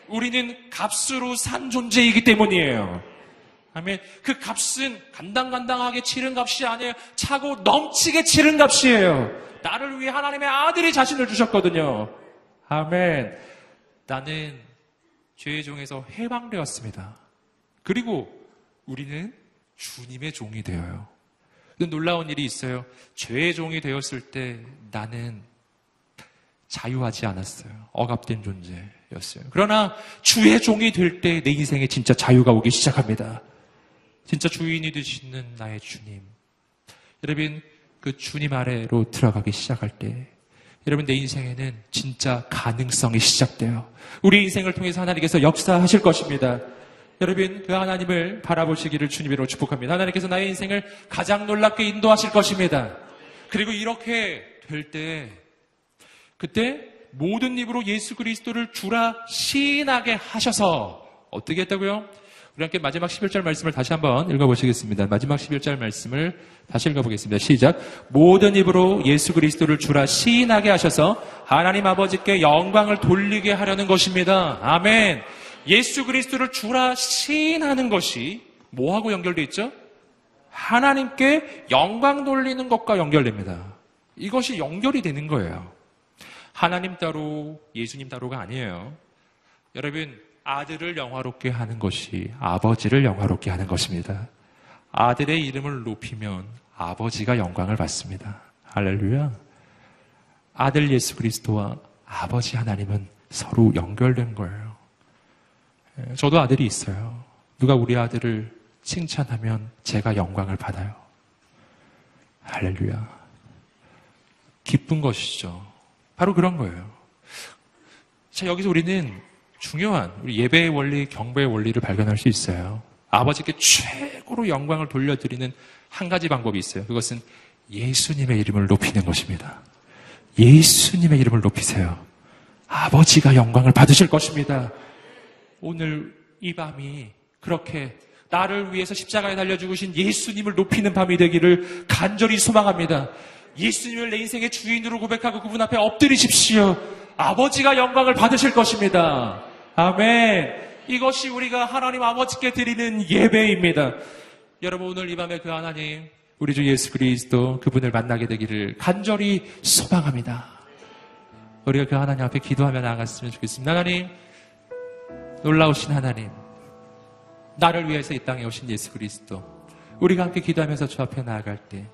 Speaker 2: 우리는 값으로 산 존재이기 때문이에요. 아멘. 그 값은 간당간당하게 치른 값이 아니에요. 차고 넘치게 치른 값이에요. 나를 위해 하나님의 아들이 자신을 주셨거든요. 아멘. 나는 죄의 종에서 해방되었습니다. 그리고 우리는 주님의 종이 되어요. 놀라운 일이 있어요. 죄의 종이 되었을 때 나는 자유하지 않았어요. 억압된 존재였어요. 그러나 주의 종이 될 때 내 인생에 진짜 자유가 오기 시작합니다. 진짜 주인이 되시는 나의 주님. 여러분, 그 주님 아래로 들어가기 시작할 때, 여러분, 내 인생에는 진짜 가능성이 시작돼요. 우리 인생을 통해서 하나님께서 역사하실 것입니다. 여러분, 그 하나님을 바라보시기를 주님으로 축복합니다. 하나님께서 나의 인생을 가장 놀랍게 인도하실 것입니다. 그리고 이렇게 될 때, 그때 모든 입으로 예수 그리스도를 주라 시인하게 하셔서 어떻게 했다고요? 우리 함께 마지막 11절 말씀을 다시 한번 읽어보시겠습니다. 마지막 11절 말씀을 다시 읽어보겠습니다. 시작. 모든 입으로 예수 그리스도를 주라 시인하게 하셔서 하나님 아버지께 영광을 돌리게 하려는 것입니다. 아멘. 예수 그리스도를 주라 시인하는 것이 뭐하고 연결되어 있죠? 하나님께 영광 돌리는 것과 연결됩니다. 이것이 연결이 되는 거예요. 하나님 따로, 예수님 따로가 아니에요. 여러분, 아들을 영화롭게 하는 것이 아버지를 영화롭게 하는 것입니다. 아들의 이름을 높이면 아버지가 영광을 받습니다. 할렐루야. 아들 예수 그리스도와 아버지 하나님은 서로 연결된 거예요. 예, 저도 아들이 있어요. 누가 우리 아들을 칭찬하면 제가 영광을 받아요. 할렐루야. 기쁜 것이죠. 바로 그런 거예요. 자, 여기서 우리는 중요한 우리 예배의 원리, 경배의 원리를 발견할 수 있어요. 아버지께 최고로 영광을 돌려드리는 한 가지 방법이 있어요. 그것은 예수님의 이름을 높이는 것입니다. 예수님의 이름을 높이세요. 아버지가 영광을 받으실 것입니다. 오늘 이 밤이 그렇게 나를 위해서 십자가에 달려 죽으신 예수님을 높이는 밤이 되기를 간절히 소망합니다. 예수님을 내 인생의 주인으로 고백하고 그분 앞에 엎드리십시오. 아버지가 영광을 받으실 것입니다. 아멘. 이것이 우리가 하나님 아버지께 드리는 예배입니다. 여러분 오늘 이 밤에 그 하나님 우리 주 예수 그리스도 그분을 만나게 되기를 간절히 소망합니다. 우리가 그 하나님 앞에 기도하며 나아갔으면 좋겠습니다. 하나님 놀라우신 하나님 나를 위해서 이 땅에 오신 예수 그리스도 우리가 함께 기도하면서 주 앞에 나아갈 때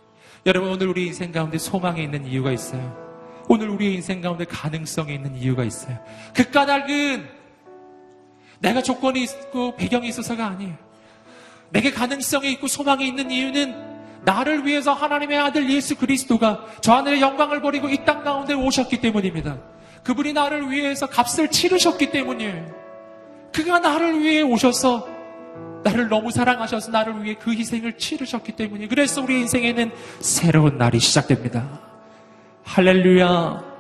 Speaker 2: 여러분 오늘 우리 인생 가운데 소망이 있는 이유가 있어요. 오늘 우리의 인생 가운데 가능성이 있는 이유가 있어요. 그 까닭은 내가 조건이 있고 배경이 있어서가 아니에요. 내게 가능성이 있고 소망이 있는 이유는 나를 위해서 하나님의 아들 예수 그리스도가 저 하늘의 영광을 버리고 이 땅 가운데 오셨기 때문입니다. 그분이 나를 위해서 값을 치르셨기 때문이에요. 그가 나를 위해 오셔서 나를 너무 사랑하셔서 나를 위해 그 희생을 치르셨기 때문이에요. 그래서 우리 인생에는 새로운 날이 시작됩니다. 할렐루야.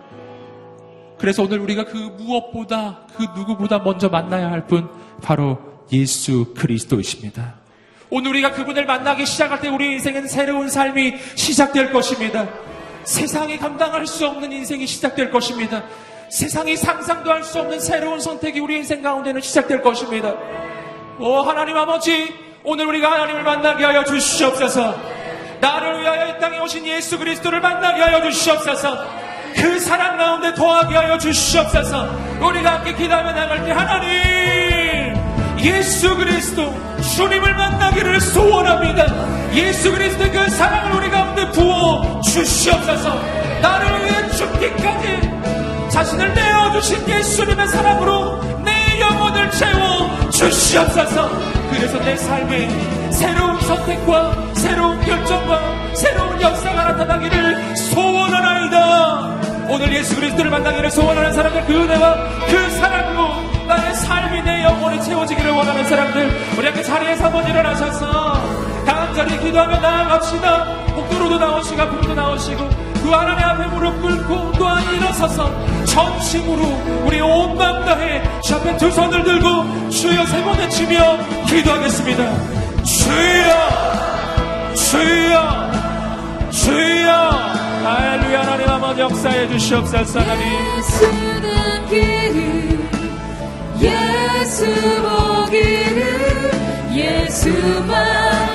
Speaker 2: 그래서 오늘 우리가 그 무엇보다 그 누구보다 먼저 만나야 할 분 바로 예수 그리스도이십니다. 오늘 우리가 그분을 만나기 시작할 때 우리 인생은 새로운 삶이 시작될 것입니다. 세상이 감당할 수 없는 인생이 시작될 것입니다. 세상이 상상도 할 수 없는 새로운 선택이 우리 인생 가운데는 시작될 것입니다. 오 하나님 아버지 오늘 우리가 하나님을 만나게 하여 주시옵소서. 나를 위하여 이 땅에 오신 예수 그리스도를 만나게 하여 주시옵소서. 그 사랑 가운데 도하게 하여 주시옵소서. 우리가 함께 기도하며 나갈 때 하나님 예수 그리스도 주님을 만나기를 소원합니다. 예수 그리스도의 그 사랑을 우리 가운데 부어 주시옵소서. 나를 위해 죽기까지 자신을 내어주신 예수님의 사랑으로 내 영혼을 채워 주시옵소서. 그래서 내 삶에 새로운 선택과 새로운 결정과 새로운 역사가 나타나기를 소원하나이다. 오늘 예수 그리스도를 만나기를 소원하는 사람들 그 은혜와 그 사랑으로 나의 삶이 내 영혼에 채워지기를 원하는 사람들 우리 함께 자리에서 한번 일어나셔서 간절히 기도하며 나아갑시다. 목도로도 나오시고 앞으로도 나오시고 그 하나님 앞에 무릎 꿇고 또한 일어서서 전심으로 우리 온 마음 다해 주 앞에 두 손을 들고 주여 세 번 외치며 기도하겠습니다. 주여 주여 주여 할렐루야 하나님 한번 역사해 주시옵소서 하나님
Speaker 3: 예수는 예 예수 보기를 예수만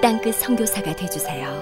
Speaker 4: 땅끝 선교사가 되주세요.